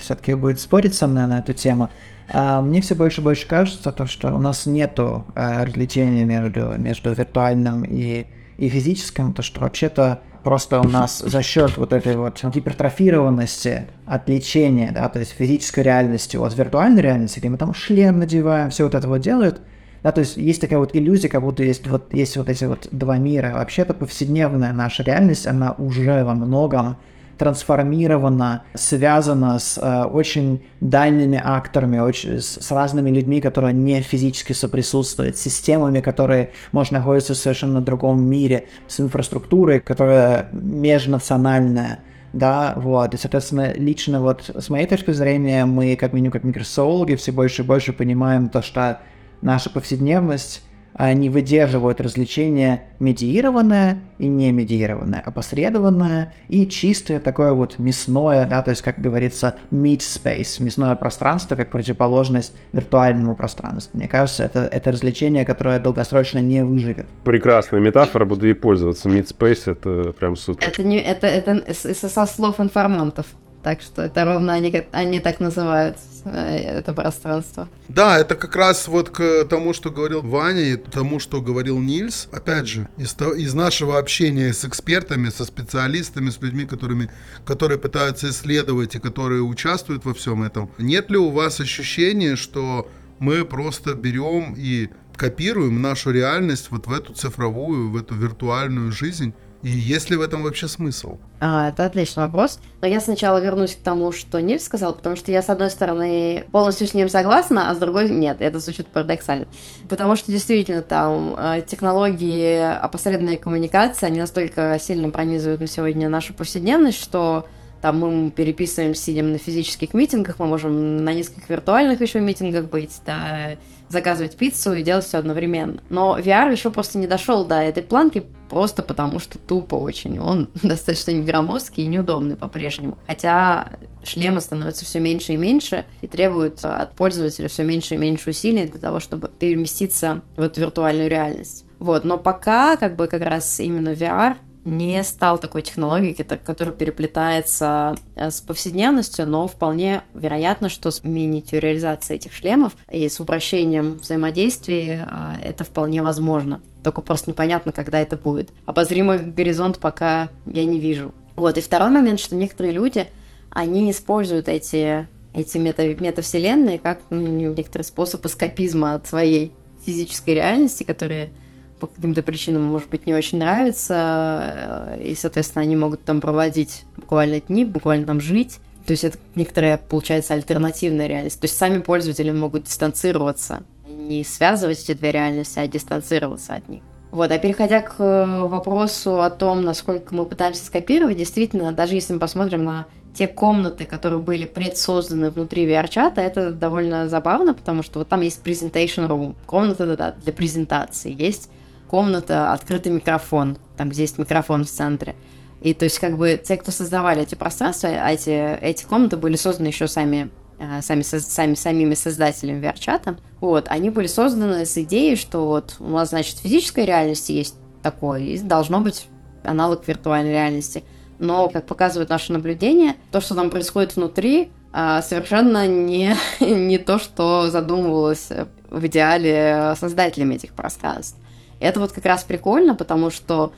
все-таки будет спорить со мной на эту тему, а мне все больше и больше кажется, то, что у нас нету а, различения между, между виртуальным и, и физическим, то, что вообще-то просто у нас за счет вот этой вот гипертрофированности отвлечения, да, то есть физической реальности от виртуальной реальности, где мы там шлем надеваем, все вот это вот делают, да, то есть есть такая вот иллюзия, как будто есть вот, есть вот эти вот два мира. Вообще-то повседневная наша реальность, она уже во многом трансформирована, связана с э, очень дальними акторами, очень, с, с разными людьми, которые не физически соприсутствуют, с системами, которые, может, находиться в совершенно другом мире, с инфраструктурой, которая межнациональная, да, вот, и, соответственно, лично вот с моей точки зрения, мы, как минимум, как микросоологи, все больше и больше понимаем то, что наша повседневность не выдерживают развлечения медиированное и не медиированное, опосредованное и чистое такое вот мясное, да, то есть, как говорится, meat space, мясное пространство как противоположность виртуальному пространству. Мне кажется, это, это развлечение, которое долгосрочно не выживет. Прекрасная метафора, буду ей пользоваться. Meat space — это прям супер. Это, не, это, это со слов информантов. Так что это ровно они, они так называют э, это пространство. Да, это как раз вот к тому, что говорил Ваня, и тому, что говорил Нильс. Опять же, из, из нашего общения с экспертами, со специалистами, с людьми, которыми, которые пытаются исследовать и которые участвуют во всем этом. Нет ли у вас ощущения, что мы просто берем и копируем нашу реальность вот в эту цифровую, в эту виртуальную жизнь? И есть ли в этом вообще смысл? А, это отличный вопрос. Но я сначала вернусь к тому, что Ниль сказал, потому что я, с одной стороны, полностью с ним согласна, а с другой нет. Это звучит парадоксально. Потому что действительно там э, технологии опосредованной коммуникации, они настолько сильно пронизывают на сегодня нашу повседневность, что там мы переписываем, сидим на физических митингах, мы можем на нескольких виртуальных еще митингах быть, да, заказывать пиццу и делать все одновременно. Но VR еще просто не дошел до этой планки, просто потому что тупо очень. Он достаточно громоздкий и неудобный по-прежнему. Хотя шлемы становятся все меньше и меньше и требуют от пользователя все меньше и меньше усилий для того, чтобы переместиться в эту виртуальную реальность. Вот, но пока как бы как раз именно VR не стал такой технологией, которая переплетается э, с повседневностью, но вполне вероятно, что с миниатюризацией этих шлемов и с упрощением взаимодействия э, это вполне возможно. Только просто непонятно, когда это будет. Обозримый горизонт пока я не вижу. Вот, и второй момент, что некоторые люди, они используют эти, эти мета, метавселенные как ну, некоторый способ эскапизма от своей физической реальности, которые по каким-то причинам, может быть, не очень нравится, э, и, соответственно, они могут там проводить буквально дни, буквально там жить. То есть это некоторая, получается, альтернативная реальность. То есть сами пользователи могут дистанцироваться, не связывать эти две реальности, а дистанцироваться от них. Вот, а переходя к э, вопросу о том, насколько мы пытаемся скопировать, действительно, даже если мы посмотрим на те комнаты, которые были предсозданы внутри VR-чата, это довольно забавно, потому что вот там есть presentation room, комната для презентации, есть комната, открытый микрофон, там, где есть микрофон в центре. И то есть, как бы, те, кто создавали эти пространства, а эти, эти комнаты были созданы еще сами, э, сами, сами, самими создателями VR-чата, вот, они были созданы с идеей, что вот у нас, значит, в физической реальности есть такое, и должно быть аналог виртуальной реальности. Но, как показывают наши наблюдения, то, что там происходит внутри, э, совершенно не, не то, что задумывалось в идеале создателями этих пространств. Это вот как раз прикольно, потому что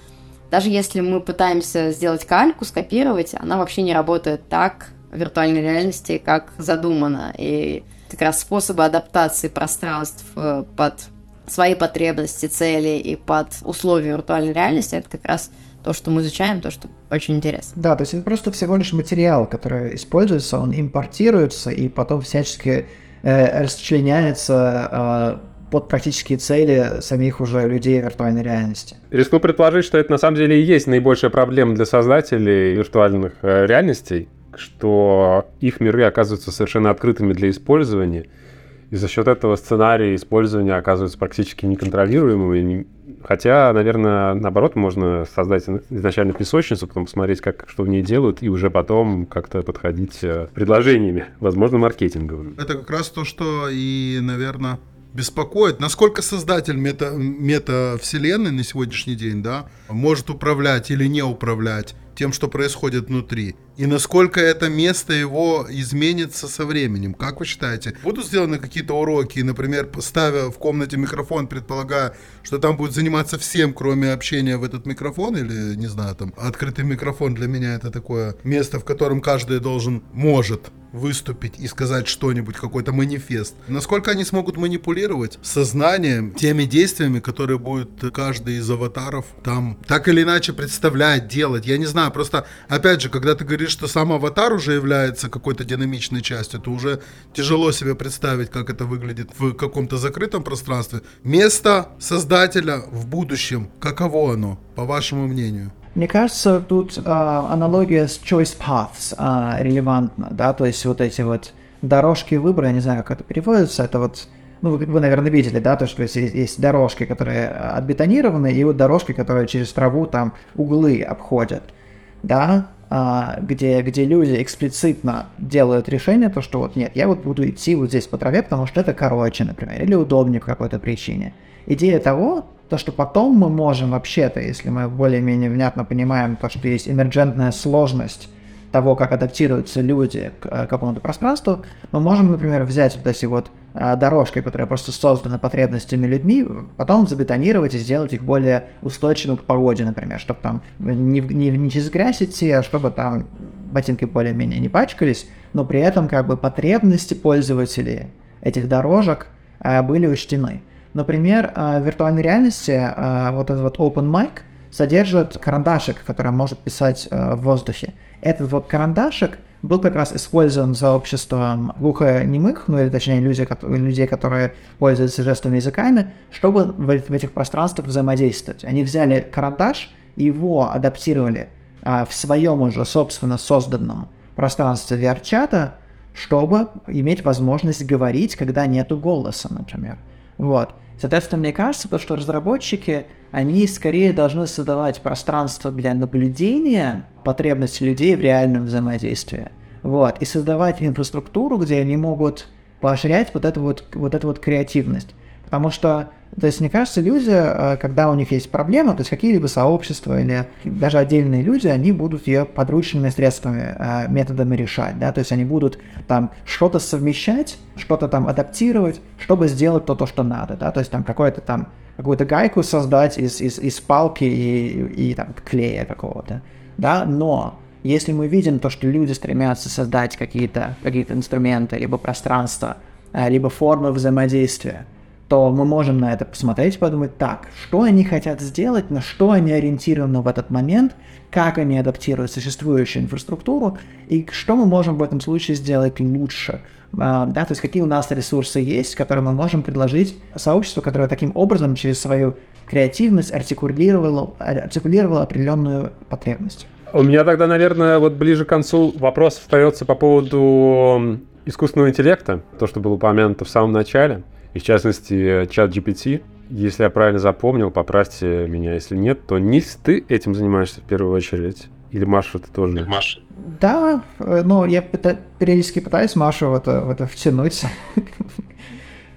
даже если мы пытаемся сделать кальку, скопировать, она вообще не работает так, виртуальной реальности, как задумано. И как раз способы адаптации пространств э, под свои потребности, цели и под условия виртуальной реальности, это как раз то, что мы изучаем, то, что очень интересно. Да, то есть это просто всего лишь материал, который используется, он импортируется и потом всячески э, расчленяется э, под практические цели самих уже людей виртуальной реальности. Рискну предположить, что это на самом деле и есть наибольшая проблема для создателей виртуальных э, реальностей, что их миры оказываются совершенно открытыми для использования, и за счет этого сценарии использования оказываются практически неконтролируемыми. Хотя, наверное, наоборот, можно создать изначально песочницу, потом посмотреть, как, что в ней делают, и уже потом как-то подходить э, предложениями, возможно, маркетинговыми. Это как раз то, что и, наверное, беспокоит, насколько создатель мета, метавселенной на сегодняшний день, да, может управлять или не управлять тем, что происходит внутри. И насколько это место его изменится со временем. Как вы считаете? Будут сделаны какие-то уроки, например, поставя в комнате микрофон, предполагая, что там будет заниматься всем, кроме общения в этот микрофон, или, не знаю, там, открытый микрофон для меня это такое место, в котором каждый должен, может выступить и сказать что-нибудь, какой-то манифест. Насколько они смогут манипулировать сознанием, теми действиями, которые будет каждый из аватаров там так или иначе представлять, делать. Я не знаю, просто, опять же, когда ты говоришь, что сам аватар уже является какой-то динамичной частью, то уже тяжело себе представить, как это выглядит в каком-то закрытом пространстве. Место создателя в будущем, каково оно, по вашему мнению? Мне кажется, тут э, аналогия с choice paths э, релевантна, да, то есть вот эти вот дорожки выбора, я не знаю, как это переводится, это вот, ну, вы, вы наверное, видели, да, то, что есть, есть дорожки, которые отбетонированы, и вот дорожки, которые через траву там углы обходят, да, где, где люди эксплицитно делают решение, то, что вот нет, я вот буду идти вот здесь по траве, потому что это короче, например, или удобнее по какой-то причине. Идея того, то, что потом мы можем вообще-то, если мы более-менее внятно понимаем то, что есть эмерджентная сложность того, как адаптируются люди к, э, какому-то пространству, мы можем, например, взять вот эти вот а, дорожки, которые просто созданы потребностями людьми, потом забетонировать и сделать их более устойчивыми к погоде, например, чтобы там не, не, не через грязь идти, а чтобы там ботинки более-менее не пачкались, но при этом как бы потребности пользователей этих дорожек а, были учтены. Например, в виртуальной реальности вот этот вот Open Mic содержит карандашик, который может писать в воздухе. Этот вот карандашик был как раз использован сообществом глухонемых, ну или точнее людей, людей, которые пользуются жестовыми языками, чтобы в, этих пространствах взаимодействовать. Они взяли карандаш его адаптировали а, в своем уже собственно созданном пространстве VR-чата, чтобы иметь возможность говорить, когда нету голоса, например. Вот. Соответственно, мне кажется, то, что разработчики, они скорее должны создавать пространство для наблюдения потребностей людей в реальном взаимодействии. Вот. И создавать инфраструктуру, где они могут поощрять вот эту вот, вот эту вот креативность. Потому что то есть, мне кажется, люди, э, когда у них есть проблема, то есть какие-либо сообщества или даже отдельные люди, они будут ее подручными средствами, э, методами решать, да, то есть они будут там что-то совмещать, что-то там адаптировать, чтобы сделать то, то что надо, да, то есть там какой-то там какую-то гайку создать из, из, из палки и, и там клея какого-то, да, но если мы видим то, что люди стремятся создать какие-то какие инструменты, либо пространства, э, либо формы взаимодействия, то мы можем на это посмотреть и подумать, так, что они хотят сделать, на что они ориентированы в этот момент, как они адаптируют существующую инфраструктуру и что мы можем в этом случае сделать лучше. А, да, то есть какие у нас ресурсы есть, которые мы можем предложить сообществу, которое таким образом через свою креативность артикулировало, артикулировало определенную потребность. У меня тогда, наверное, вот ближе к концу вопрос остается по поводу искусственного интеллекта, то, что было упомянуто в самом начале и в частности чат GPT. Если я правильно запомнил, поправьте меня, если нет, то Нильс, ты этим занимаешься в первую очередь? Или Маша ты тоже? Маша. Да, э, ну, я периодически пытаюсь Машу в это, в это втянуть.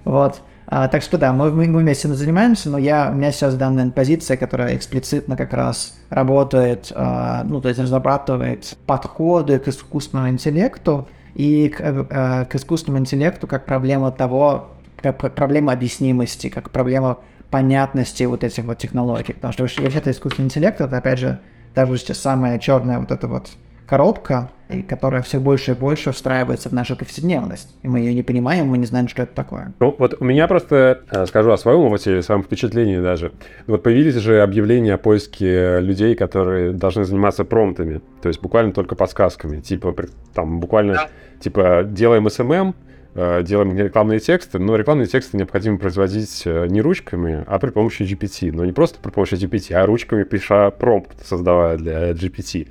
Вот. А, так что да, мы, мы вместе занимаемся, но я, у меня сейчас данная позиция, которая эксплицитно как раз работает, а, ну, то есть разрабатывает подходы к искусственному интеллекту и к, а, к искусственному интеллекту как проблема того, проблема объяснимости, как проблема понятности вот этих вот технологий. Потому что вообще-то искусственный интеллект, это опять же, даже сейчас самая черная вот эта вот коробка, и которая все больше и больше встраивается в нашу повседневность. И мы ее не понимаем, мы не знаем, что это такое. Ну, вот у меня просто, э, скажу о своем опыте, о своем впечатлении даже. Вот появились же объявления о поиске людей, которые должны заниматься промптами, то есть буквально только подсказками. Типа, там, буквально, типа, делаем э, делаем рекламные тексты, но рекламные тексты необходимо производить э, не ручками, а при помощи GPT. Но не просто при помощи GPT, а ручками пиша промпт, создавая для GPT.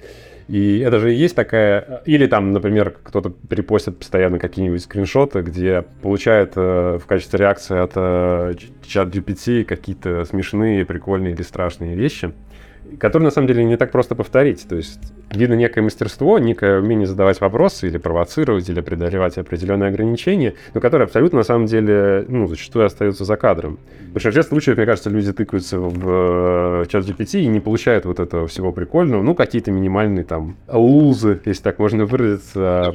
И это же и есть такая... Или там, например, кто-то перепостит постоянно какие-нибудь скриншоты, где получает э, в качестве реакции от э, чат GPT какие-то смешные, прикольные или страшные вещи который на самом деле не так просто повторить. То есть видно некое мастерство, некое умение задавать вопросы или провоцировать, или преодолевать определенные ограничения, но которые абсолютно на самом деле, ну, зачастую остаются за кадром. В большинстве случаев, мне кажется, люди тыкаются в э, чат GPT и не получают вот этого всего прикольного, ну, какие-то минимальные там лузы, если так можно выразиться,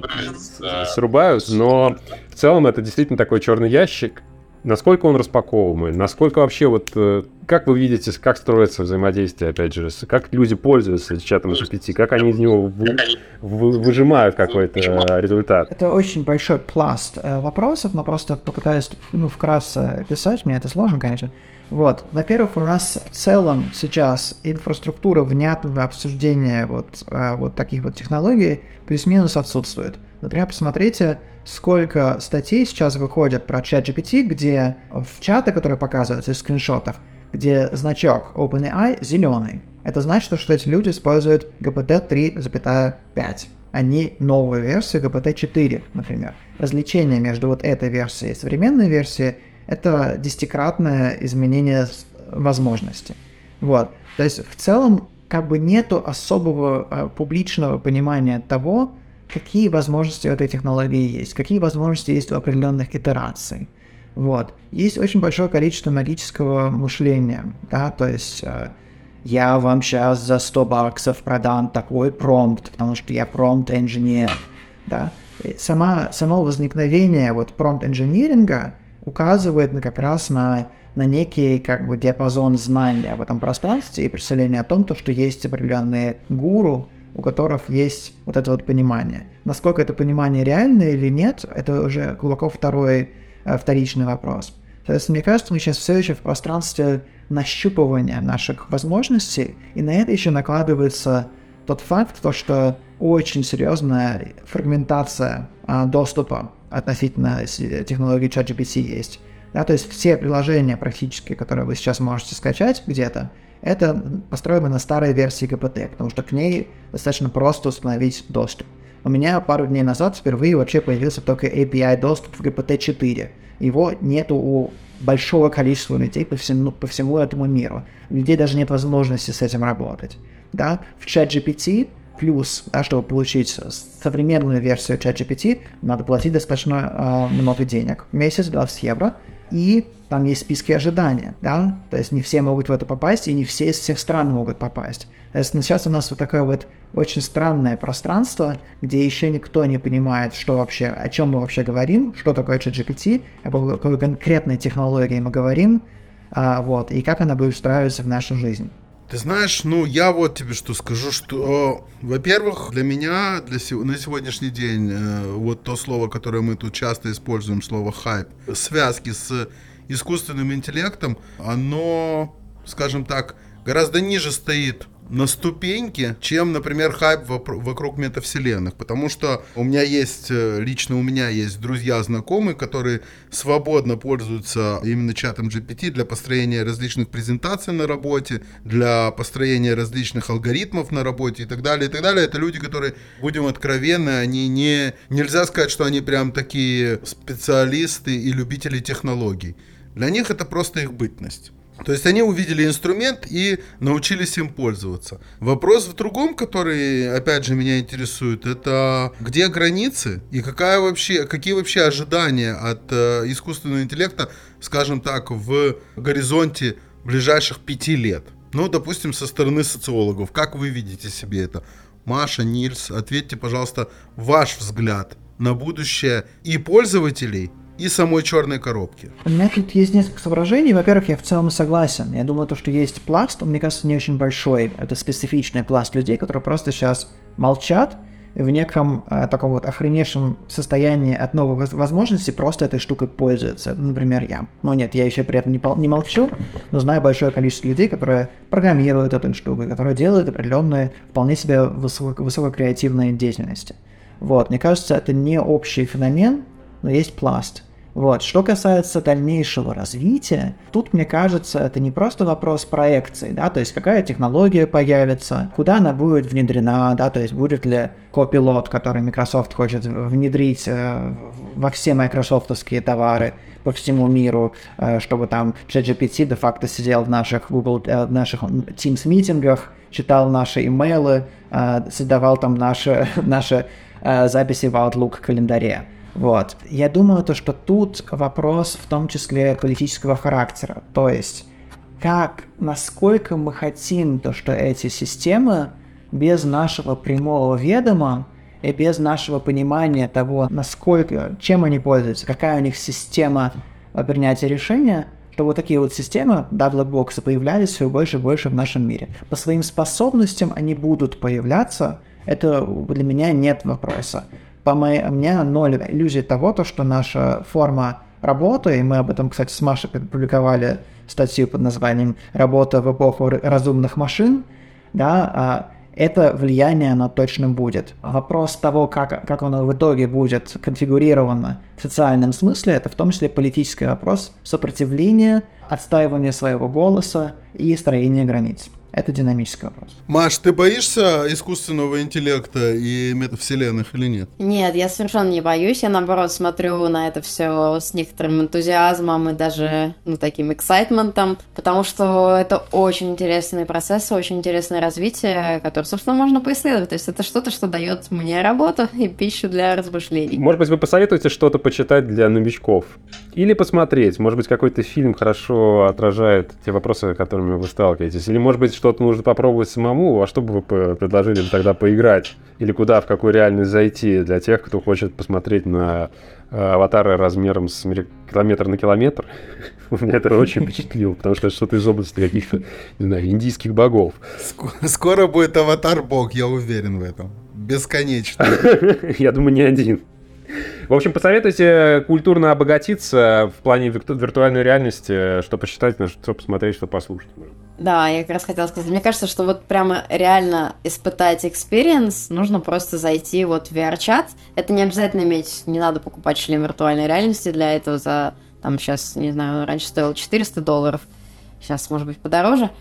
срубают, но в целом это действительно такой черный ящик, насколько он распаковываемый, насколько вообще вот, э, как вы видите, как строится взаимодействие, опять же, как люди пользуются чатом GPT, как они из него вы, вы, выжимают какой-то результат? Это очень большой пласт э, вопросов, но просто попытаюсь ну, вкратце писать, мне это сложно, конечно. Вот, во-первых, у нас в целом сейчас инфраструктура внятного обсуждения вот, э, вот таких вот технологий плюс-минус отсутствует. Например, посмотрите, сколько статей сейчас выходят про чат GPT, где в чаты, которые показываются в скриншотах, где значок OpenAI зеленый. Это значит, что эти люди используют GPT 3.5 а не новую версию GPT 4, например. Различение между вот этой версией и современной версией – это десятикратное изменение возможностей. Вот. То есть в целом как бы нету особого э, публичного понимания того, какие возможности у этой технологии есть, какие возможности есть у определенных итераций. Вот. Есть очень большое количество магического мышления, да, то есть э, я вам сейчас за 100 баксов продам такой промпт, потому что я промпт-инженер, да. Сама, само возникновение вот промпт-инженеринга указывает на, как раз на, на некий как бы диапазон знания в этом пространстве и представление о том, то, что есть определенные гуру, у которых есть вот это вот понимание. Насколько это понимание реально или нет, это уже глубоко второй, э, вторичный вопрос. Соответственно, мне кажется, мы сейчас все еще в пространстве нащупывания наших возможностей, и на это еще накладывается тот факт, то, что очень серьезная фрагментация а, доступа относительно технологии ChatGPT есть. Да, то есть все приложения практически, которые вы сейчас можете скачать где-то, это построено на старой версии ГПТ, потому что к ней достаточно просто установить доступ. У меня пару дней назад впервые вообще появился только API доступ в GPT-4. Его нету у большого количества людей по всему, по всему этому миру. У людей даже нет возможности с этим работать. Да? В ChatGPT плюс, да, чтобы получить современную версию ChatGPT, надо платить достаточно э, много денег. В месяц 20 евро и там есть списки ожидания, да, то есть не все могут в это попасть, и не все из всех стран могут попасть. То есть сейчас у нас вот такое вот очень странное пространство, где еще никто не понимает, что вообще, о чем мы вообще говорим, что такое ChatGPT, о какой конкретной технологии мы говорим, а, вот, и как она будет устраиваться в нашу жизнь. Ты знаешь, ну я вот тебе что скажу, что, во-первых, для меня для сего, на сегодняшний день э, вот то слово, которое мы тут часто используем, слово хайп, связки с искусственным интеллектом, оно, скажем так, гораздо ниже стоит на ступеньке, чем, например, хайп вокруг метавселенных. Потому что у меня есть, э, лично у меня есть друзья, знакомые, которые свободно пользуются именно чатом GPT для построения различных презентаций на работе, для построения различных алгоритмов на работе и так далее, и так далее. Это люди, которые, будем откровенны, они не... Нельзя сказать, что они прям такие специалисты и любители технологий. Для них это просто их бытность. То есть они увидели инструмент и научились им пользоваться. Вопрос в другом, который, опять же, меня интересует, это где границы и какая вообще, какие вообще ожидания от э, искусственного интеллекта, скажем так, в горизонте ближайших пяти лет. Ну, допустим, со стороны социологов. Как вы видите себе это? Маша, Нильс, ответьте, пожалуйста, ваш взгляд на будущее и пользователей, и самой черной коробки. У меня тут есть несколько соображений. Во-первых, я в целом согласен. Я думаю, то, что есть пласт, он, мне кажется, не очень большой. Это специфичный пласт людей, которые просто сейчас молчат в неком э, таком вот охреневшем состоянии от новых возможностей просто этой штукой пользуются. Например, я. Ну нет, я еще при этом не, не молчу, но знаю большое количество людей, которые программируют эту штуку, которые делают определенные, вполне себе высоко, высококреативные деятельности. Вот, мне кажется, это не общий феномен, но есть пласт. Вот. Что касается дальнейшего развития, тут, мне кажется, это не просто вопрос проекции, да, то есть какая технология появится, куда она будет внедрена, да, то есть будет ли копилот, который Microsoft хочет внедрить э, во все майкрософтовские товары по всему миру, э, чтобы там ChatGPT де-факто сидел в наших Google, э, в наших Teams митингах, читал наши имейлы, э, создавал там наши, наши э, записи в Outlook календаре. Вот. Я думаю, то, что тут вопрос в том числе политического характера. То есть, как, насколько мы хотим то, что эти системы без нашего прямого ведома и без нашего понимания того, насколько, чем они пользуются, какая у них система принятия решения, что вот такие вот системы, да, блокбоксы появлялись все больше и больше в нашем мире. По своим способностям они будут появляться, это для меня нет вопроса по мне ноль иллюзий того, то, что наша форма работы, и мы об этом, кстати, с Машей публиковали статью под названием «Работа в эпоху разумных машин», да, а это влияние оно точно будет. Вопрос того, как, как оно в итоге будет конфигурировано в социальном смысле, это в том числе политический вопрос сопротивления, отстаивания своего голоса и строения границ. Это динамический вопрос. Маш, ты боишься искусственного интеллекта и метавселенных или нет? Нет, я совершенно не боюсь. Я, наоборот, смотрю на это все с некоторым энтузиазмом и даже, ну, таким эксайтментом, потому что это очень интересный процесс, очень интересное развитие, которое, собственно, можно поисследовать. То есть это что-то, что дает мне работу и пищу для размышлений. Может быть, вы посоветуете что-то почитать для новичков? Или посмотреть? Может быть, какой-то фильм хорошо отражает те вопросы, с которыми вы сталкиваетесь? Или, может быть, что-то нужно попробовать самому, а что бы вы предложили тогда поиграть? Или куда, в какую реальность зайти для тех, кто хочет посмотреть на э, аватары размером с километр на километр? Меня это очень впечатлило, потому что это что-то из области каких-то, не знаю, индийских богов. Скоро будет аватар-бог, я уверен в этом. Бесконечно. Я думаю, не один. В общем, посоветуйте культурно обогатиться в плане виртуальной реальности, что посчитать, что посмотреть, что послушать. Да, я как раз хотела сказать. Мне кажется, что вот прямо реально испытать experience нужно просто зайти вот в VR-чат. Это не обязательно иметь, не надо покупать шлем виртуальной реальности для этого за, там сейчас, не знаю, раньше стоило 400 долларов, сейчас может быть подороже.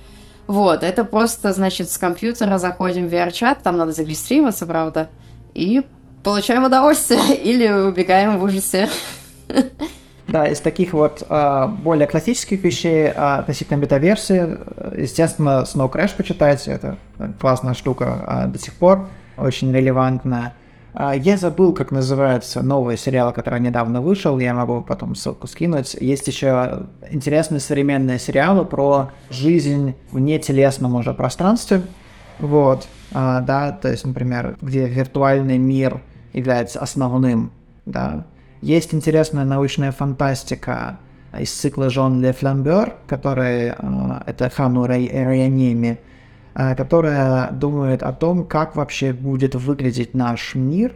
Вот, это просто, значит, с компьютера заходим в VR-чат, там надо зарегистрироваться, правда, и получаем удовольствие или убегаем в ужасе. Да, из таких вот э, более классических вещей э, относительно бета-версии, естественно, Snow Crash почитайте, это классная штука э, до сих пор, очень релевантная. Я забыл, как называется новый сериал, который недавно вышел, я могу потом ссылку скинуть. Есть еще интересные современные сериалы про жизнь в нетелесном уже пространстве, вот, э, да, то есть, например, где виртуальный мир является основным, да, есть интересная научная фантастика из цикла Жон Ле Фламбер, который, э, это Хану Райанеми, э, которая думает о том, как вообще будет выглядеть наш мир,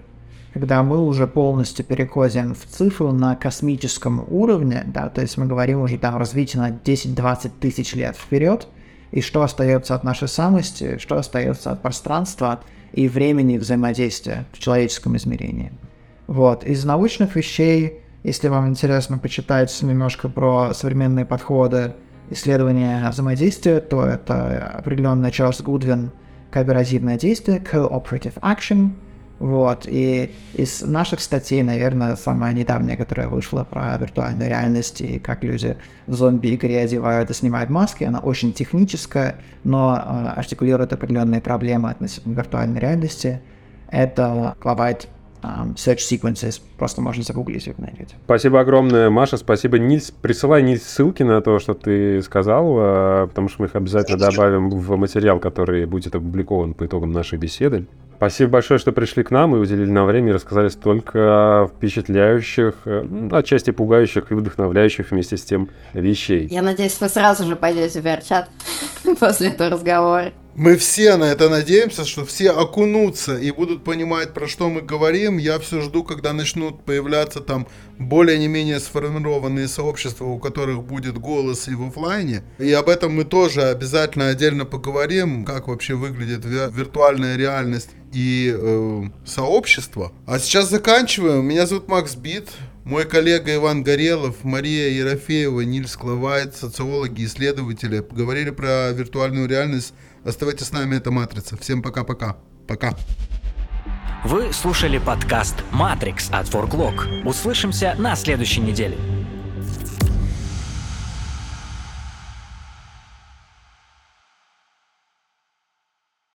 когда мы уже полностью переходим в цифру на космическом уровне, да, то есть мы говорим уже там развитие на 10-20 тысяч лет вперед, и что остается от нашей самости, что остается от пространства и времени взаимодействия в человеческом измерении. Вот. Из научных вещей, если вам интересно почитать немножко про современные подходы исследования взаимодействия, то это определенный Чарльз Гудвин кооперативное действие, cooperative action, вот, и из наших статей, наверное, самая недавняя, которая вышла про виртуальную реальность и как люди в зомби-игре одевают и снимают маски, она очень техническая, но э, артикулирует определенные проблемы относительно виртуальной реальности. Это Клавайт um, search sequences. Просто можно загуглить и найдете. Спасибо огромное, Маша. Спасибо, Нильс. Присылай, Нильс, ссылки на то, что ты сказал, а, потому что мы их обязательно добавим в материал, который будет опубликован по итогам нашей беседы. Спасибо большое, что пришли к нам и уделили нам время и рассказали столько впечатляющих, э, отчасти пугающих и вдохновляющих вместе с тем вещей. Я надеюсь, вы сразу же пойдете в VR-чат после этого разговора. Мы все на это надеемся, что все окунутся и будут понимать, про что мы говорим. Я все жду, когда начнут появляться там более не менее сформированные сообщества, у которых будет голос и в офлайне. И об этом мы тоже обязательно отдельно поговорим, как вообще выглядит виртуальная реальность и э, сообщество. А сейчас заканчиваем. Меня зовут Макс Бит. Мой коллега Иван Горелов, Мария Ерофеева, Нильс Клавайт, социологи, исследователи, говорили про виртуальную реальность. Оставайтесь с нами, это Матрица. Всем пока-пока. Пока. Вы слушали подкаст «Матрикс» от Forklog. Услышимся на следующей неделе.